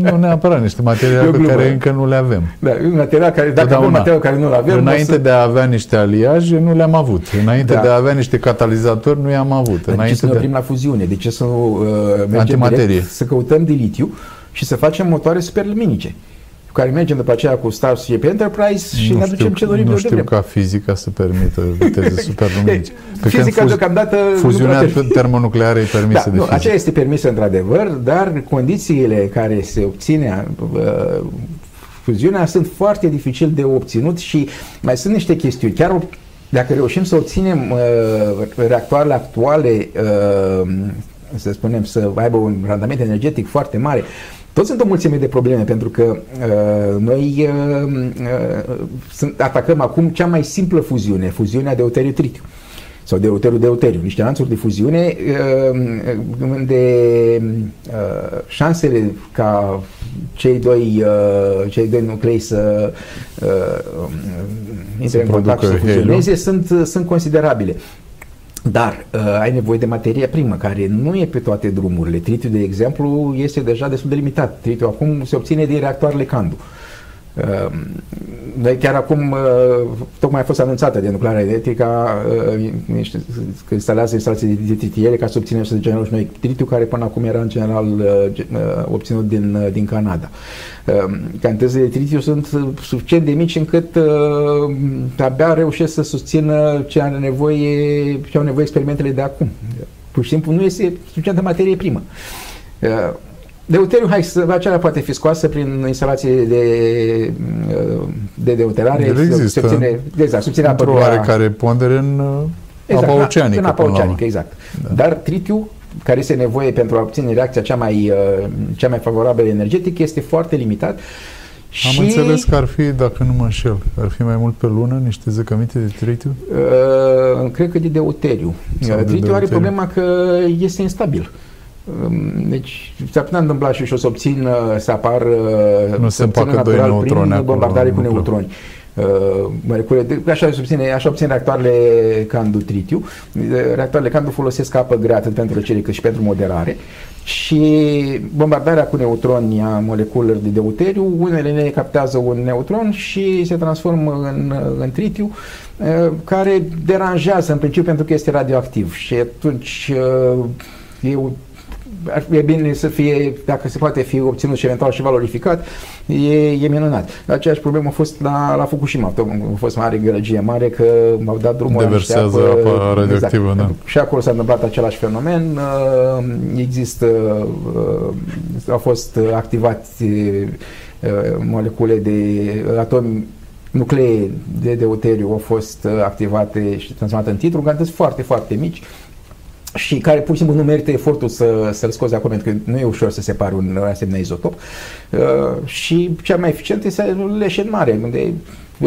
nu neapărat niște materiale pe care încă nu le avem. Da, un material care, dacă avem material care nu le avem... Înainte să... de a avea niște aliaje, nu le-am avut. Înainte da. de a avea niște catalizatori, nu i-am avut. Dar Înainte de ce să ne de... la fuziune? De ce să nu uh, mergem direct, să căutăm de litiu și să facem motoare superluminice? Care mergem după aceea cu Star Ship Enterprise și nu ne aducem ce dorim Nu știu de ca fizica să permită viteze superluminice. fizica fuz, deocamdată... Fuziunea termonucleară e permisă da, de nu, fizică. Aceea este permisă într-adevăr, dar condițiile care se obține uh, fuziunea sunt foarte dificil de obținut și mai sunt niște chestiuni. Chiar dacă reușim să obținem uh, reactoarele actuale uh, să spunem, să aibă un randament energetic foarte mare, tot sunt o mulțime de probleme, pentru că uh, noi uh, uh, sunt, atacăm acum cea mai simplă fuziune, fuziunea de deuteriu-tritiu sau de deuteriu deuteriu niște lanțuri de fuziune uh, unde uh, șansele ca cei doi, uh, cei doi nuclei să uh, intre în contact și să fuzioneze sunt, sunt considerabile. Dar uh, ai nevoie de materie primă, care nu e pe toate drumurile. Tritiu, de exemplu, este deja destul de limitat. Tritiu acum se obține din reactoarele Candu. Noi chiar acum, uh, tocmai a fost anunțată de nuclearea electrică uh, că instalează instalații de tritiere ca să obținem să generăm și noi tritiu care până acum era în general uh, obținut din, din Canada. Cantitățile de tritiu sunt suficient de mici încât abia reușesc să susțină ce are nevoie, ce au nevoie experimentele de acum. Pur și simplu nu este suficientă materie primă. Deuteriu, hai să acela poate fi scoasă prin instalație de, de deuterare. El există. Subține, exact, subține apă Într-o oarecare pondere în exact, apa oceanică. În apa oceanică, exact. Da. Dar tritiu, care este nevoie pentru a obține reacția cea mai, uh, cea mai favorabilă energetic, este foarte limitat. Am și... înțeles că ar fi, dacă nu mă înșel, ar fi mai mult pe lună niște zăcăminte de tritiu? Uh, cred că de deuteriu. Sau tritiu de are problema că este instabil. Uh, deci s-ar putea întâmpla și, și o să obțin să apar nu se împacă doi neutroni prin bombardare cu neutroni. Uh, așa, obține, așa obțin reactoarele Candu tritiu. Reactoarele Candu folosesc apă grea atât pentru răcire cât și pentru moderare și bombardarea cu neutroni a moleculelor de deuteriu, unele ne captează un neutron și se transformă în, în tritiu care deranjează în principiu pentru că este radioactiv și atunci e e bine să fie, dacă se poate fi obținut și eventual și valorificat, e, e minunat. Aceeași problemă a fost la, la Fukushima. A fost mare gălăgie mare că m-au dat drumul Deversează apă, apă radioactivă, exact. da. Și acolo s-a întâmplat același fenomen. Uh, există, uh, au fost activați uh, molecule de atomi nuclee de deuteriu au fost activate și transformate în titru, cantități foarte, foarte mici și care pur și simplu nu merită efortul să, să-l scoți acolo, pentru că nu e ușor să separi un asemenea izotop. Uh, și cea mai eficientă este leșen mare, unde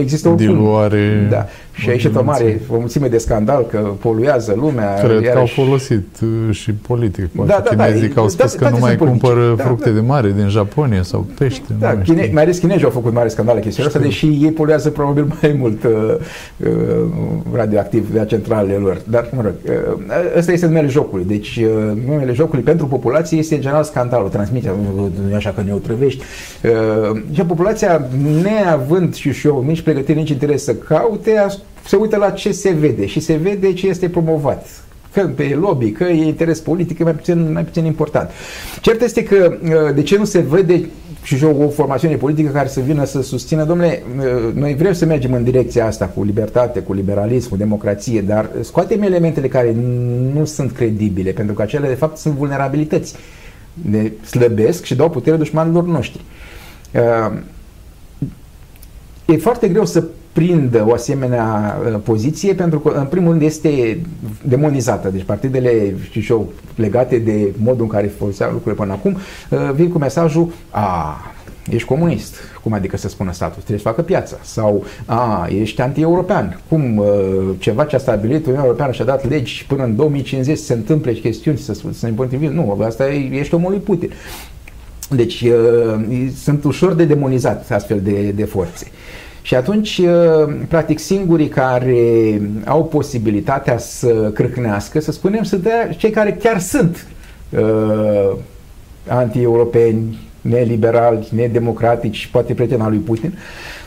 există o diluare. Da. Și a ieșit o mare, o mulțime de scandal că poluează lumea. Cred iarăși... că au folosit uh, și politic. Poate da, da, chinezii da, au spus da, că nu mai cumpără da, fructe da. de mare din Japonia sau pește. Da, chine, mai ales chinezii au făcut mare scandal la chestiunea asta, deși ei poluează probabil mai mult uh, uh, radioactiv de centralele lor. Dar, mă rog, uh, ăsta este numele jocului. Deci, uh, numele jocului pentru populație este în general scandalul, transmiterea, nu e așa că ne otrăvești. Uh, și populația, neavând și, și eu nici pregătire, nici interes să caute, se uită la ce se vede și se vede ce este promovat că pe lobby, că e interes politic, e mai puțin, mai puțin important. Cert este că uh, de ce nu se vede și o, o formațiune politică care să vină să susțină, domnule, uh, noi vrem să mergem în direcția asta cu libertate, cu liberalism, cu democrație, dar scoatem elementele care nu sunt credibile, pentru că acele de fapt sunt vulnerabilități. Ne slăbesc și dau putere dușmanilor noștri. Uh, e foarte greu să prindă o asemenea uh, poziție pentru că, în primul rând, este demonizată. Deci partidele, știu și eu, legate de modul în care foloseau lucrurile până acum, uh, vin cu mesajul a, ești comunist. Cum adică să spună statul? Trebuie să facă piața. Sau, a, ești anti-european. Cum uh, ceva ce a stabilit Uniunea Europeană și a dat legi până în 2050 să se întâmple chestiuni, să, să ne împotrivim. Nu, asta e, ești omul lui Putin. Deci uh, sunt ușor de demonizat astfel de, de forțe. Și atunci, uh, practic, singurii care au posibilitatea să crâcnească, să spunem, sunt cei care chiar sunt uh, anti-europeni, neliberali, nedemocratici, poate prietena lui Putin,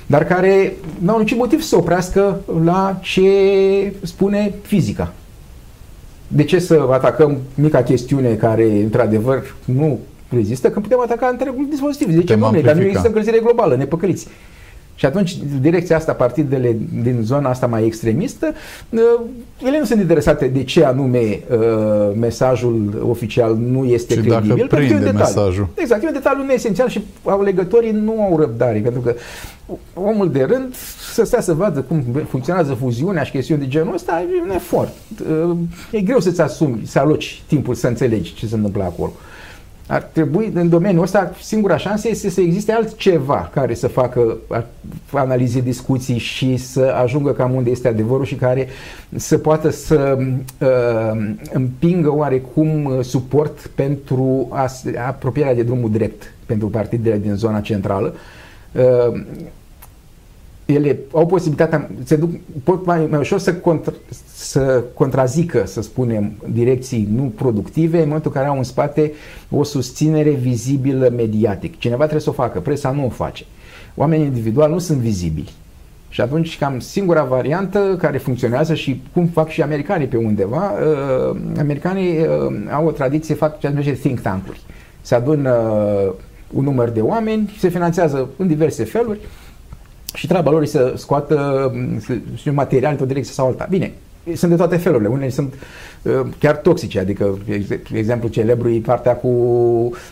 dar care nu au niciun motiv să oprească la ce spune fizica. De ce să atacăm mica chestiune care, într-adevăr, nu rezistă, când putem ataca întregul dispozitiv. De ce, domnule, dar nu există încălzire globală, nepăcăliți. Și atunci, direcția asta, partidele din zona asta mai extremistă, uh, ele nu sunt interesate de ce anume uh, mesajul oficial nu este și credibil. Dacă prinde pentru că e mesajul. Exact, e un detaliu neesențial și alegătorii nu au răbdare, pentru că omul de rând să stea să vadă cum funcționează fuziunea și chestiuni de genul ăsta e un efort. Uh, e greu să-ți asumi, să aloci timpul să înțelegi ce se întâmplă acolo ar trebui, în domeniul ăsta, singura șansă este să existe altceva care să facă analize, discuții și să ajungă cam unde este adevărul și care să poată să uh, împingă oarecum suport pentru apropierea de drumul drept pentru partidele din zona centrală. Uh, ele au posibilitatea, se duc, pot mai, mai ușor să, contra, să contrazică, să spunem, direcții nu productive în momentul în care au în spate o susținere vizibilă mediatic. Cineva trebuie să o facă, presa nu o face. oamenii individuali nu sunt vizibili. Și atunci cam singura variantă care funcționează și cum fac și americanii pe undeva, uh, americanii uh, au o tradiție, fac ce se numește think tank-uri. Se adună uh, un număr de oameni, se finanțează în diverse feluri și treaba lor e să scoată uh, material într-o direcție sau alta. Bine, sunt de toate felurile. Unele sunt uh, chiar toxice, adică exemplu celebru e partea cu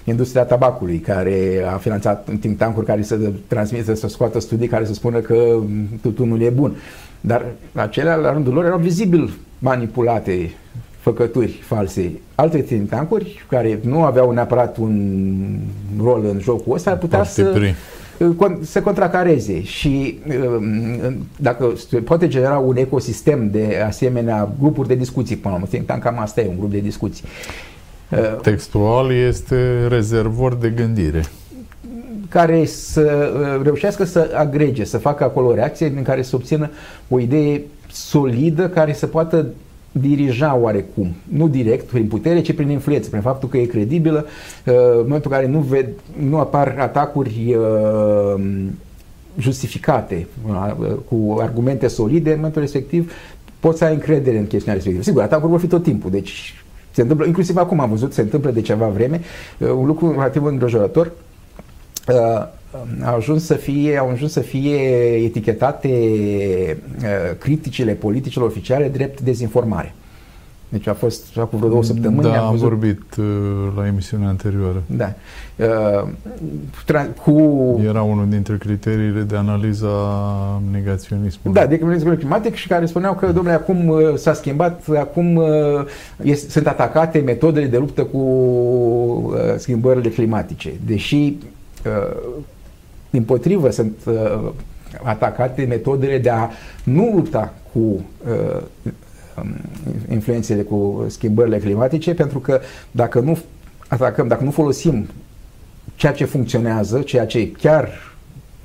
industria tabacului, care a finanțat în timp tancuri care să transmită, să scoată studii care să spună că tutunul e bun. Dar acelea, la rândul lor, erau vizibil manipulate făcături false. Alte think tancuri care nu aveau neapărat un rol în jocul ăsta ar putea să... Pri să contracareze și um, dacă poate genera un ecosistem de asemenea grupuri de discuții, până la urmă, cam asta e un grup de discuții. Uh, Textual este rezervor de gândire care să uh, reușească să agrege, să facă acolo reacție în care să obțină o idee solidă care să poată dirija oarecum, nu direct prin putere, ci prin influență, prin faptul că e credibilă, uh, în momentul în care nu, ved, nu apar atacuri uh, justificate, uh, cu argumente solide, în momentul respectiv poți să ai încredere în chestiunea respectivă. Sigur, atacuri vor fi tot timpul, deci se întâmplă, inclusiv acum am văzut, se întâmplă de ceva vreme, un lucru relativ îngrijorător, au ajuns să fie, au ajuns să fie etichetate uh, criticile politicilor oficiale drept dezinformare. Deci a fost acum vreo două săptămâni. Da, am, văzut... am vorbit uh, la emisiunea anterioară. Da. Uh, cu... Era unul dintre criteriile de analiza negaționismului. Da, de negaționismul climatic și care spuneau că, domnule, acum uh, s-a schimbat, acum uh, este, sunt atacate metodele de luptă cu uh, schimbările climatice. Deși uh, din potrivă, sunt uh, atacate metodele de a nu lupta cu uh, um, influențele, cu schimbările climatice, pentru că dacă nu atacăm, dacă nu folosim ceea ce funcționează, ceea ce chiar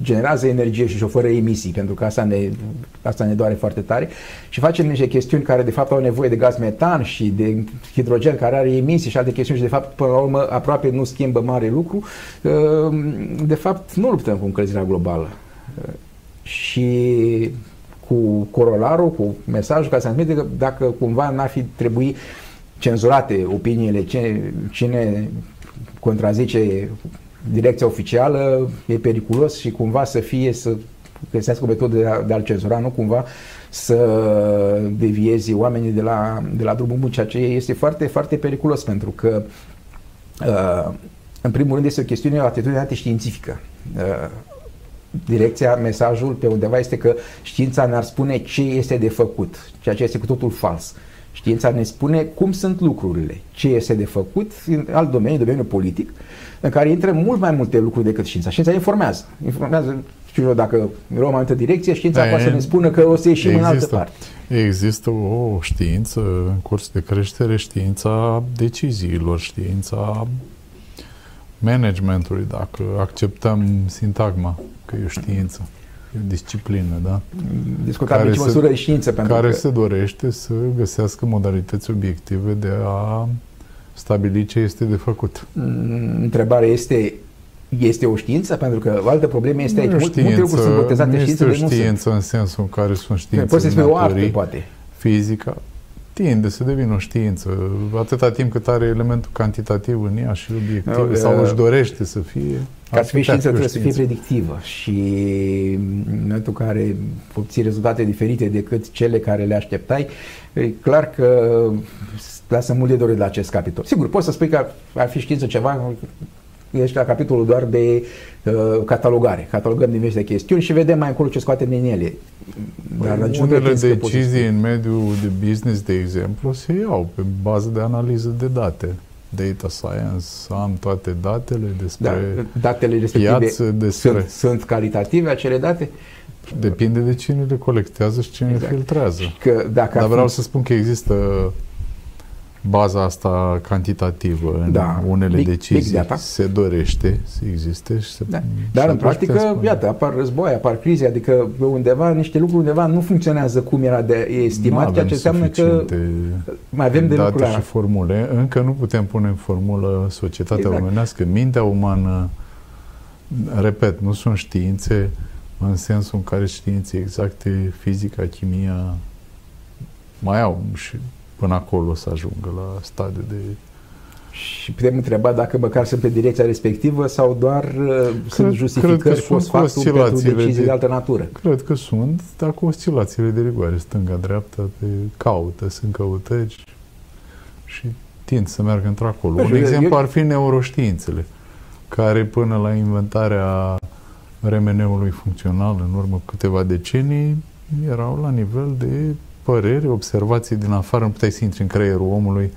generează energie și fără emisii, pentru că asta ne, asta ne doare foarte tare, și facem niște chestiuni care de fapt au nevoie de gaz metan și de hidrogen care are emisii și alte chestiuni și de fapt până la urmă aproape nu schimbă mare lucru, ehm, de fapt nu luptăm cu încălzirea globală. Și cu corolarul, cu mesajul care se transmite că dacă cumva n-ar fi trebui cenzurate opiniile, cine, cine contrazice direcția oficială e periculos și cumva să fie să găsească o metodă de a, de a cenzura, nu cumva să deviezi oamenii de la, de la drumul bun, ceea ce este foarte, foarte periculos pentru că uh, în primul rând este o chestiune, o atitudine antiștiințifică. Uh, direcția, mesajul pe undeva este că știința ne-ar spune ce este de făcut, ceea ce este cu totul fals. Știința ne spune cum sunt lucrurile, ce este de făcut în alt domeniu, domeniul politic, în care intră mult mai multe lucruri decât știința. Știința informează. Informează, știu eu, dacă luăm o anumită direcție, știința da, poate să ne spună că o să ieșim există, în altă parte. Există o știință în curs de creștere, știința deciziilor, știința managementului, dacă acceptăm sintagma că e o știință. E o disciplină, da? Discutăm care ce măsură de știință. Pentru care că... se dorește să găsească modalități obiective de a stabili ce este de făcut. Mm, întrebarea este este o știință? Pentru că o altă problemă este aici. Multe lucruri sunt botezate știință, este o știință în sensul în care sunt științe Poți să spui o artă, poate. Fizica, tinde să devină o știință. Atâta timp cât are elementul cantitativ în ea și obiectiv, no, sau uh, își dorește să fie. Ca să fie știință trebuie să fie predictivă și în momentul în care obții rezultate diferite decât cele care le așteptai, e clar că lasă mult de dorit la acest capitol. Sigur, poți să spui că ar fi știință ceva, ești la capitolul doar de uh, catalogare. Catalogăm diverse chestiuni și vedem mai încolo ce scoatem din ele. Dar păi, unele decizii în mediul de business, de exemplu, se iau pe bază de analiză de date data science, am toate datele despre da, datele respective piață, despre... Sunt, sunt calitative acele date? Depinde de cine le colectează și cine exact. le filtrează. Că dacă Dar vreau fi... să spun că există baza asta cantitativă în da, unele big, decizii big se dorește să existe și se da. Dar în practică, spune. iată, apar război, apar crize, adică undeva niște lucruri undeva nu funcționează cum era de estimat, ceea ce înseamnă că mai avem de lucruri. și formule. Încă nu putem pune în formulă societatea exact. omenească, mintea umană repet, nu sunt științe în sensul în care științe exacte, fizica, chimia, mai au și până acolo să ajungă la stadiu de și putem întreba dacă măcar sunt pe direcția respectivă sau doar uh, cred, sunt justificări cred post factum pentru decizii de, de altă natură. Cred că sunt, dar cu oscilațiile de rigoare, stânga-dreapta, pe caută, sunt căutări și tind să meargă într-acolo. Un exemplu ar fi neuroștiințele, care până la inventarea RMN-ului funcțional în urmă câteva decenii erau la nivel de păreri, observații din afară, nu puteai să intri în creierul omului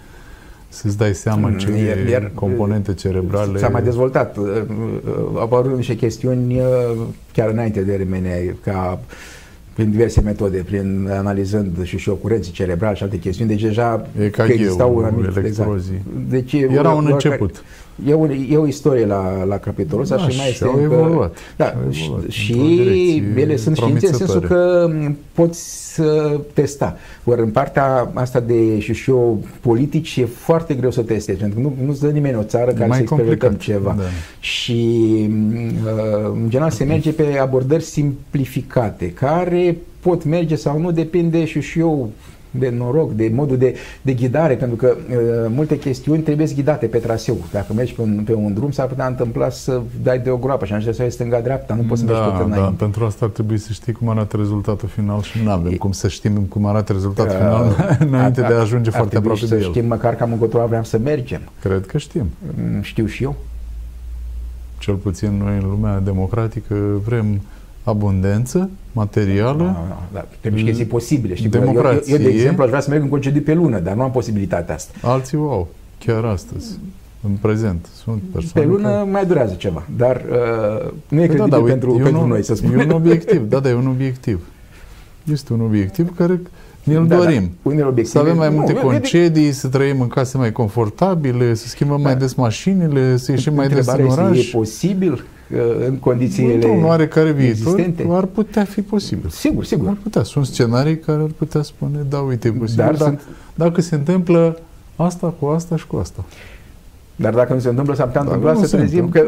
să-ți dai seama ce iar, iar, componente cerebrale... S-a mai dezvoltat. Uh, uh, au apărut niște chestiuni uh, chiar înainte de RMN, ca prin diverse metode, prin analizând și și ocurenții cerebrale și alte chestiuni, deci deja e ca existau un anumit, exact. Deci, Era un început. Care, E, un, e o istorie la, la capitolul ăsta da, și mai este au încă, evoluat. Da, evoluat și ele sunt științe în sensul că poți să testa. Ori în partea asta de și și eu politici e foarte greu să testezi, pentru că nu, nu-ți dă nimeni o țară care să experimentăm ceva. Da. Și uh, în general se merge pe abordări simplificate, care pot merge sau nu, depinde și și eu de noroc, de modul de, de ghidare, pentru că uh, multe chestiuni trebuie ghidate pe traseu. Dacă mergi pe un, pe un drum, s-ar putea întâmpla să dai de o groapă și atunci să ai stânga-dreapta, nu poți să da, mergi pe da, pentru asta ar trebui să știi cum arată rezultatul final și nu avem e, cum să știm cum arată rezultatul uh, final înainte a, de a ajunge foarte aproape de el. știm măcar cam încotro vreau să mergem. Cred că știm. Mm, știu și eu. Cel puțin noi în lumea democratică vrem abundență materială. Da, da, da. Trebuie chestii posibile. Știi? Democrație. Eu, eu, eu, de exemplu, aș vrea să merg în concediu pe lună, dar nu am posibilitatea asta. Alții o au, chiar astăzi. În prezent. Sunt persoane Pe lună care... mai durează ceva, dar uh, nu e păi credibil da, da, pentru, pentru un, noi, să spunem. E un obiectiv, da, da, e un obiectiv. Este un obiectiv care ne-l da, dorim. Da, să avem mai multe nu, concedii, să trăim în case mai confortabile, să schimbăm da. mai des mașinile, să ieșim mai des în oraș. e posibil în condițiile Într-un oarecare viitor ar putea fi posibil. Sigur, sigur. Ar putea. Sunt scenarii care ar putea spune, da, uite, e posibil, dar, dar sunt... dacă se întâmplă asta cu asta și cu asta. Dar dacă nu se întâmplă, s-ar putea întâmpla să trezim că,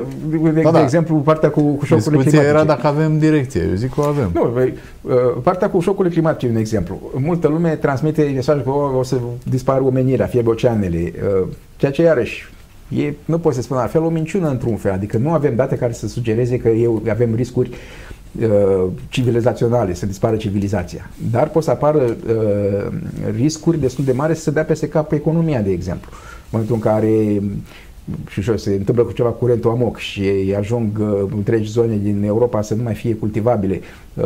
de, da, da. exemplu, partea cu, cu șocurile Discuția climatice. era dacă avem direcție. Eu zic că o avem. Nu, uh, partea cu șocurile climatice un exemplu. Multă lume transmite mesaj că o, o să dispară omenirea, fie oceanele, uh, ceea ce iarăși E, nu pot să spun altfel, o minciună într-un fel. Adică nu avem date care să sugereze că eu, avem riscuri uh, civilizaționale, să dispară civilizația. Dar pot să apară uh, riscuri destul de mari să se dea peste cap economia, de exemplu. În momentul în care și știu, se întâmplă cu ceva curentul amoc și ajung uh, întregi zone din Europa să nu mai fie cultivabile, uh,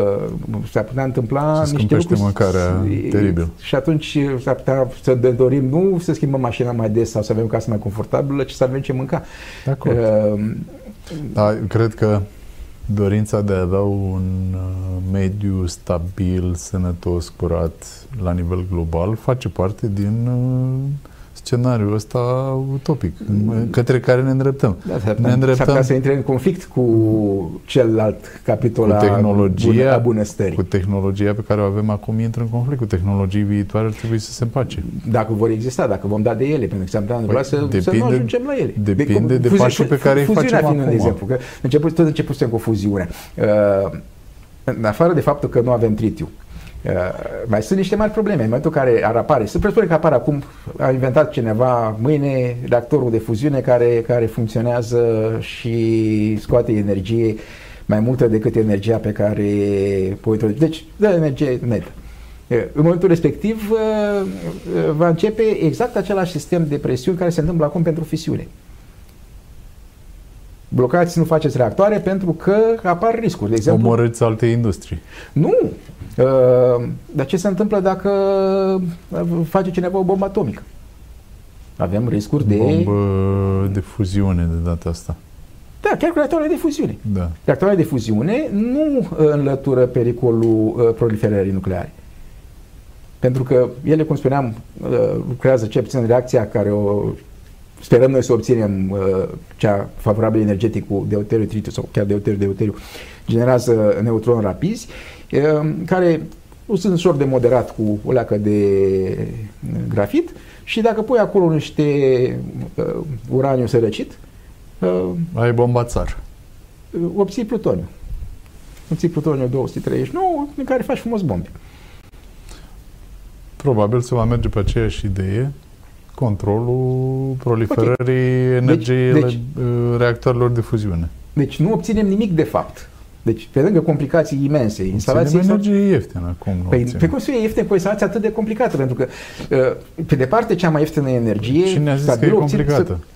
s-ar putea întâmpla se niște lucruri... mâncarea teribil. Și atunci s-ar putea să ne dorim nu să schimbăm mașina mai des sau să avem casă mai confortabilă, ci să avem ce mânca. De acord. Uh, da, cred că dorința de a avea un uh, mediu stabil, sănătos, curat la nivel global face parte din uh, scenariul ăsta utopic către care ne îndreptăm. Da, ne îndreptăm s să intre în conflict cu celălalt capitol cu tehnologia, a bunăstării. Cu tehnologia pe care o avem acum intră în conflict cu tehnologii viitoare ar trebui să se împace. Dacă vor exista, dacă vom da de ele, pentru că s-ar putea păi, să, depinde, să nu ajungem la ele. Depinde de, de pașii pe care îi facem acum. Un exemplu, că început, tot începusem cu fuziunea. Uh, în afară de faptul că nu avem tritiu, Uh, mai sunt niște mari probleme în momentul în care ar apare. Să presupune că apare acum, a inventat cineva mâine reactorul de fuziune care, care funcționează și scoate energie mai multă decât energia pe care poți introduce. Deci, dă energie netă. Uh, în momentul respectiv uh, va începe exact același sistem de presiuni care se întâmplă acum pentru fisiune. Blocați, nu faceți reactoare pentru că apar riscuri. De exemplu, Omorâți alte industrii. Nu. Uh, dar ce se întâmplă dacă face cineva o bombă atomică? Avem riscuri de... Bombă de fuziune de data asta. Da, chiar cu reactoarele de fuziune. Da. Reactoarele de fuziune nu înlătură pericolul uh, proliferării nucleare. Pentru că ele, cum spuneam, uh, lucrează ce puțin reacția care o sperăm noi să obținem cea favorabilă energetic cu deuteriu tritiu sau chiar deuteriu deuteriu generează neutroni rapizi care sunt ușor de moderat cu o leacă de grafit și dacă pui acolo niște uh, uraniu sărăcit uh, ai bomba țar. obții plutoniu. Obții plutoniu 239, în care faci frumos bombe. Probabil se va merge pe aceeași idee, controlul proliferării okay. energiei deci, deci, reactoarelor de fuziune. Deci nu obținem nimic de fapt. Deci, pe lângă complicații imense, instalații... energie ieftină, cum nu Păi, pe cum să fie ieftin cu o instalație atât de complicată? Pentru că, uh, pe departe, cea mai ieftină energie... Cine a zis că e complicată? Să...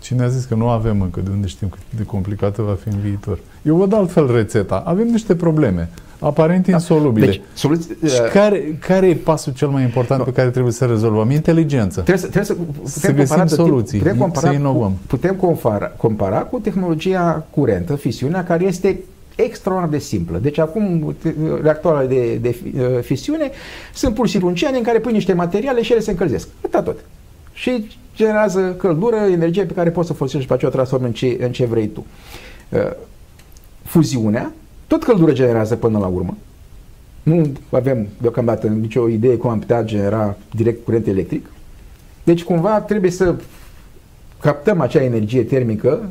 Cine a zis că nu avem încă de unde știm cât de complicată va fi în viitor? Eu văd altfel rețeta. Avem niște probleme aparent da. insolubile. Deci, soluți, uh, și care, care e pasul cel mai important no. pe care trebuie să rezolvăm? Inteligență. Trebuie să, trebuie să, să găsim soluții, putem compara să inovăm. Cu, putem compara, compara cu tehnologia curentă, fisiunea, care este extraordinar de simplă. Deci acum reactoarele de, de uh, fisiune sunt pur și simplu un în care pui niște materiale și ele se încălzesc. Atât tot. Și generează căldură, energie pe care poți să folosești și pe aceea o transformi în ce, în ce vrei tu. Uh, fuziunea tot căldură generează până la urmă. Nu avem deocamdată nicio idee cum am putea genera direct curent electric. Deci cumva trebuie să captăm acea energie termică,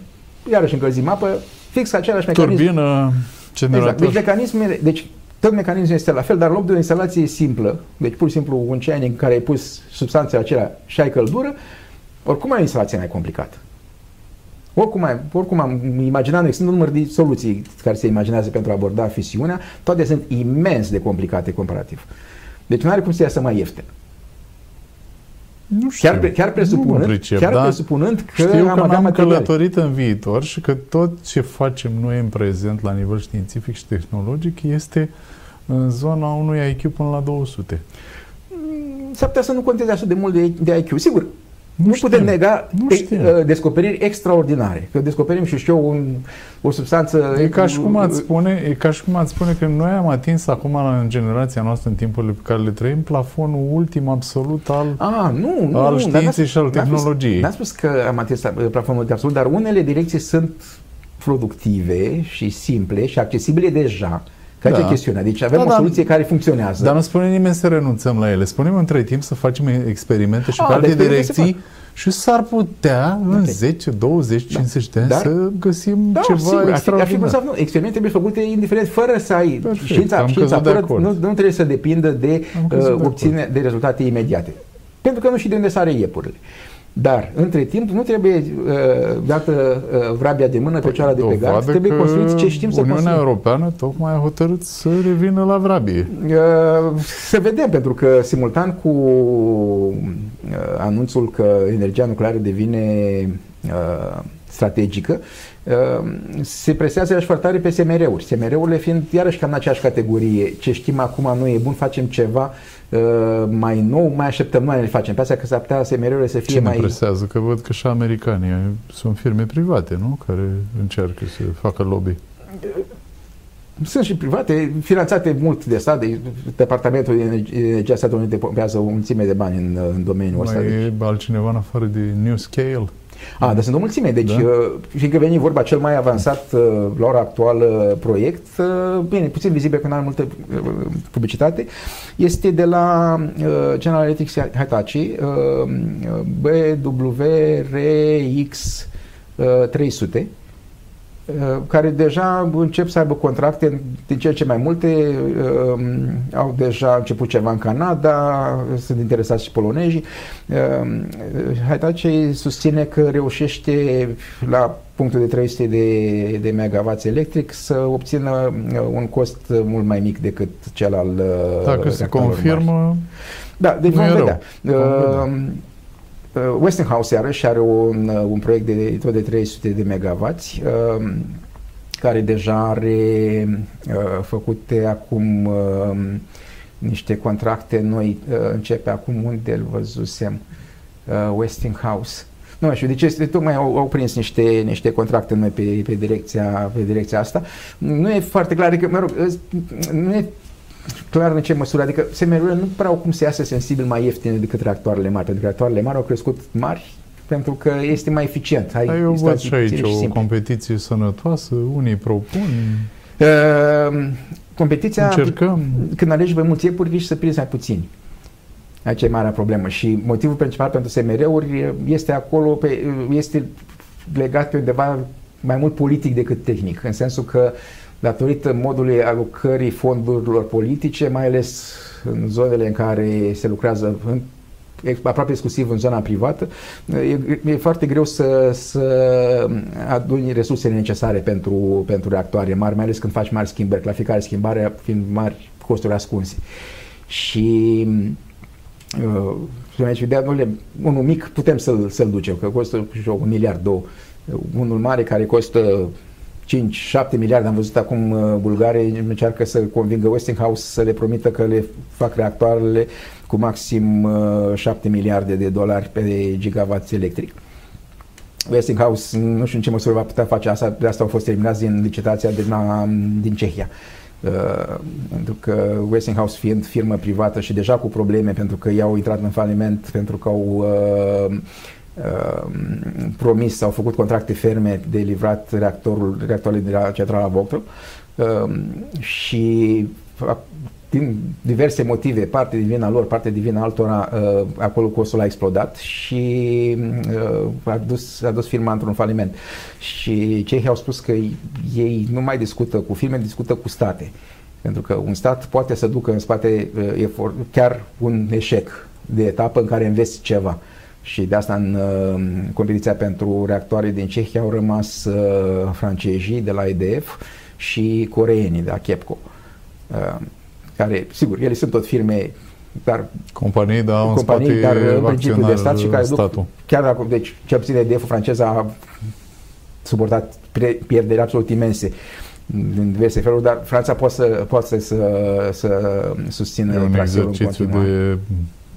iarăși încălzim apă, fix același mecanism. Turbină, generator. Exact. Deci mecanismele, deci tot mecanismul este la fel, dar în loc de o instalație simplă, deci pur și simplu un ceai în care ai pus substanțele acelea și ai căldură, oricum ai o instalație mai complicată. Oricum, ai, oricum am imaginat, există un număr de soluții care se imaginează pentru a aborda fisiunea, toate sunt imens de complicate comparativ. Deci nu are cum să iasă mai ieftin. Nu știu, chiar, chiar presupunând, pricep, chiar da? presupunând că știu am, că am călătorit în viitor și că tot ce facem noi în prezent la nivel științific și tehnologic este în zona unui IQ până la 200. S-ar putea să nu conteze așa de mult de, de IQ. Sigur, nu, nu putem nega nu uh, descoperiri extraordinare. Că descoperim și știu un, o substanță... E ca, și cum ați spune, e ca și cum ați spune că noi am atins acum în generația noastră, în timpurile pe care le trăim, plafonul ultim absolut al, A, nu, nu, al nu, științei și al tehnologiei. N-am spus, spus că am atins plafonul ultim absolut, dar unele direcții sunt productive și simple și accesibile deja. Care da. e chestiunea? Deci avem da, o da. soluție da, care funcționează. Dar nu spune nimeni să renunțăm la ele. Spunem între timp să facem experimente și A, pe alte direcții și s-ar putea în okay. 10, 20, da. 50 de ani Dar, să găsim da, ceva sigur, extraordinar. Ar fi, nu, experimente trebuie făcute indiferent, fără să ai Perfect, știința, știința fără, nu, nu trebuie să depindă de uh, obține de, de rezultate imediate. Pentru că nu știi de unde sare iepurile. Dar, între timp, nu trebuie uh, dată uh, vrabia de mână, pe ceara de pe gard, trebuie construiți ce știm să Uniunea Europeană tocmai a hotărât să revină la vrabie. Uh, să vedem, pentru că simultan cu uh, anunțul că energia nucleară devine uh, strategică, uh, se presează și foarte tare pe SMR-uri. SMR-urile fiind iarăși cam în aceeași categorie. Ce știm acum nu e bun, facem ceva uh, mai nou, mai așteptăm noi, le facem pe asta că s-ar putea SMR-urile să fie Cine mai... presează? Că văd că și americanii sunt firme private, nu? Care încearcă să facă lobby. Sunt și private, finanțate mult de stat, de Departamentul de Energie Statului Unite pompează o mulțime de bani în, în domeniul ăsta. Mai deci. e altcineva în afară de New Scale? A, dar sunt o mulțime. Deci, da? Uh, fiindcă veni vorba cel mai avansat uh, la ora actuală proiect, uh, bine, puțin vizibil, că nu are multă publicitate, este de la General Electric Hitachi, BWRX 300, Uh, care deja încep să aibă contracte din ce ce mai multe, uh, au deja început ceva în Canada, sunt interesați și polonezii. Uh, Hitachi susține că reușește la punctul de 300 de, de megawatts electric să obțină un cost mult mai mic decât cel al Dacă se confirmă, mari. da, deci vom vedea. Uh, Uh, Westinghouse iarăși are un, uh, un proiect de tot de 300 de megawatts uh, care deja are făcute acum niște contracte noi, începe acum unde îl văzusem, Westinghouse. Nu mai știu, deci este, tocmai au, au prins niște, niște contracte noi pe, pe, direcția, pe direcția asta. Nu e foarte clar, adică, mă rog, nu e clar în ce măsură, adică SMR-urile nu prea au cum să iasă sensibil mai ieftine decât reactoarele mari, pentru că reactoarele mari au crescut mari pentru că este mai eficient. Ai eu văd și aici o simple. competiție sănătoasă, unii propun. Uh, competiția, Încercăm. când alegi mai mulți iepuri, riști să prinzi mai puțini. Aici e marea problemă și motivul principal pentru SMR-uri este acolo, pe, este legat pe undeva mai mult politic decât tehnic, în sensul că datorită modului alocării fondurilor politice, mai ales în zonele în care se lucrează în aproape exclusiv în zona privată, e, e foarte greu să, să aduni resursele necesare pentru, pentru reactoare mari, mai ales când faci mari schimbări, la fiecare schimbare fiind mari costuri ascunse. Și uh, aici, de unul mic putem să-l, să-l ducem, că costă un miliard, două. Unul mare care costă 5-7 miliarde, am văzut acum uh, Bulgaria încearcă să convingă Westinghouse să le promită că le fac reactoarele cu maxim 7 uh, miliarde de dolari pe gigawatt electric. Westinghouse nu știu în ce măsură va putea face asta, de asta au fost eliminați din licitația din, din Cehia. Uh, pentru că Westinghouse fiind firmă privată și deja cu probleme pentru că i-au intrat în faliment, pentru că au uh, uh, promis, sau făcut contracte ferme de livrat reactorul, reactorul de la centrala Vogtle uh, și din diverse motive, parte din vina lor, parte din vina altora, uh, acolo costul a explodat și uh, a, dus, a dus firma într-un faliment. Și cei au spus că ei nu mai discută cu firme, discută cu state. Pentru că un stat poate să ducă în spate uh, efort, chiar un eșec de etapă în care investi ceva. Și de asta în uh, competiția pentru reactoare din Cehia au rămas uh, francezii de la EDF și coreenii de la Chepco. Uh, care, sigur, ele sunt tot firme dar companii, da, companii, în dar în principiu de stat și care statul. duc, chiar dacă, deci, cel puțin EDF franceză a suportat pierderi absolut imense din diverse feluri, dar Franța poate să, poate să, să susțină e un exercițiu de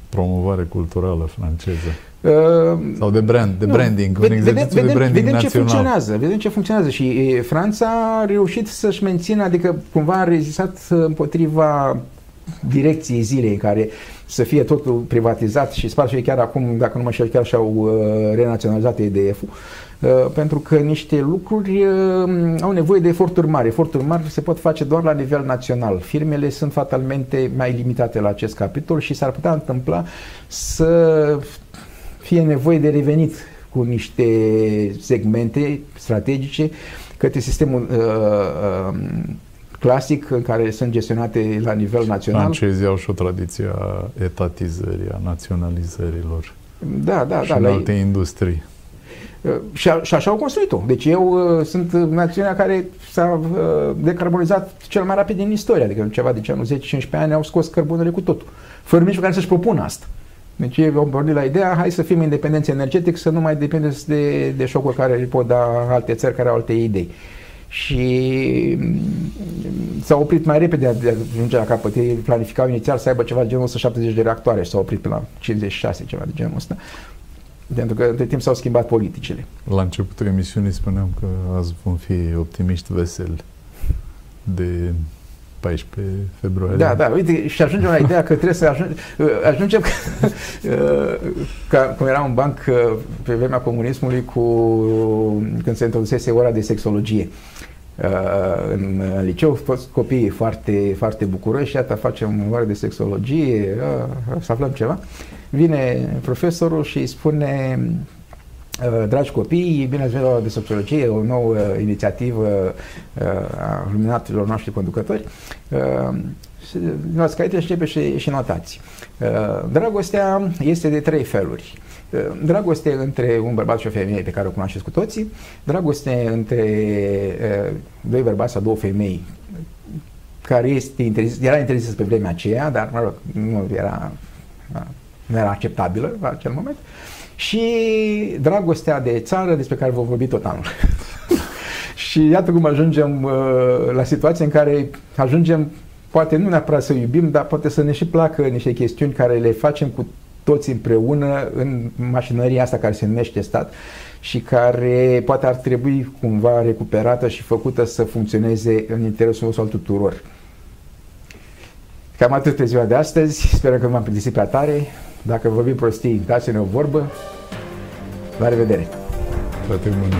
promovare culturală franceză. Uh, Sau de brand, de nu, branding, un exercițiu vedem, de branding vedem național. ce funcționează, vedem ce funcționează și Franța a reușit să-și mențină, adică cumva a rezistat împotriva direcției zilei în care să fie totul privatizat și spar și chiar acum, dacă nu mă știu, chiar și-au uh, renaționalizat EDF-ul, uh, pentru că niște lucruri uh, au nevoie de eforturi mari. Eforturi mari se pot face doar la nivel național. Firmele sunt fatalmente mai limitate la acest capitol și s-ar putea întâmpla să fie nevoie de revenit cu niște segmente strategice către sistemul uh, uh, clasic în care sunt gestionate la nivel național. Francezii au și o tradiție a etatizării, a naționalizărilor. Da, da, și da. în alte industrii. Uh, și, a, și așa au construit-o. Deci eu uh, sunt națiunea care s-a uh, decarbonizat cel mai rapid din istorie, adică ceva de genul 10-15 ani au scos cărbunele cu totul, fără nici care să-și propună asta. Deci ei au pornit la ideea, hai să fim independenți energetic, să nu mai dependeți de, de șocuri care îi pot da alte țări care au alte idei. Și mm, s-a oprit mai repede de a ajunge la capăt. Ei planificau inițial să aibă ceva de genul 170 de reactoare și s-au oprit până la 56, ceva de genul ăsta. Pentru că între timp s-au schimbat politicile. La începutul emisiunii spuneam că azi vom fi optimiști veseli de 14 februarie. Da, da, uite, și ajungem la ideea că trebuie să ajungem, ajungem ca, cum era un banc uh, pe vremea comunismului cu, când se introdusese ora de sexologie. Uh, în liceu fost copiii foarte, foarte bucuroși, iată facem o oră de sexologie, uh, să aflăm ceva. Vine profesorul și îi spune Uh, dragi copii, bine ați venit la de sociologie, o nouă inițiativă uh, a luminatelor noștri conducători. Uh, luați caiete și începe și, și notați. Dragostea este de trei feluri. Dragoste între un bărbat și o femeie pe care o cunoașteți cu toții, dragoste între doi bărbați sau două femei care este interzis, era interzisă pe vremea aceea, dar mă rog, nu era, nu era acceptabilă la acel moment. Uh, și dragostea de țară despre care vom vorbi tot anul. și iată cum ajungem uh, la situația în care ajungem, poate nu neapărat să iubim, dar poate să ne și placă niște chestiuni care le facem cu toți împreună în mașinăria asta care se numește stat și care poate ar trebui cumva recuperată și făcută să funcționeze în interesul nostru al tuturor. Cam atât pe ziua de astăzi. Sper că v-am plictisit prea tare. Dacă vorbim prostii, dați-ne o vorbă. La revedere! Toate bune!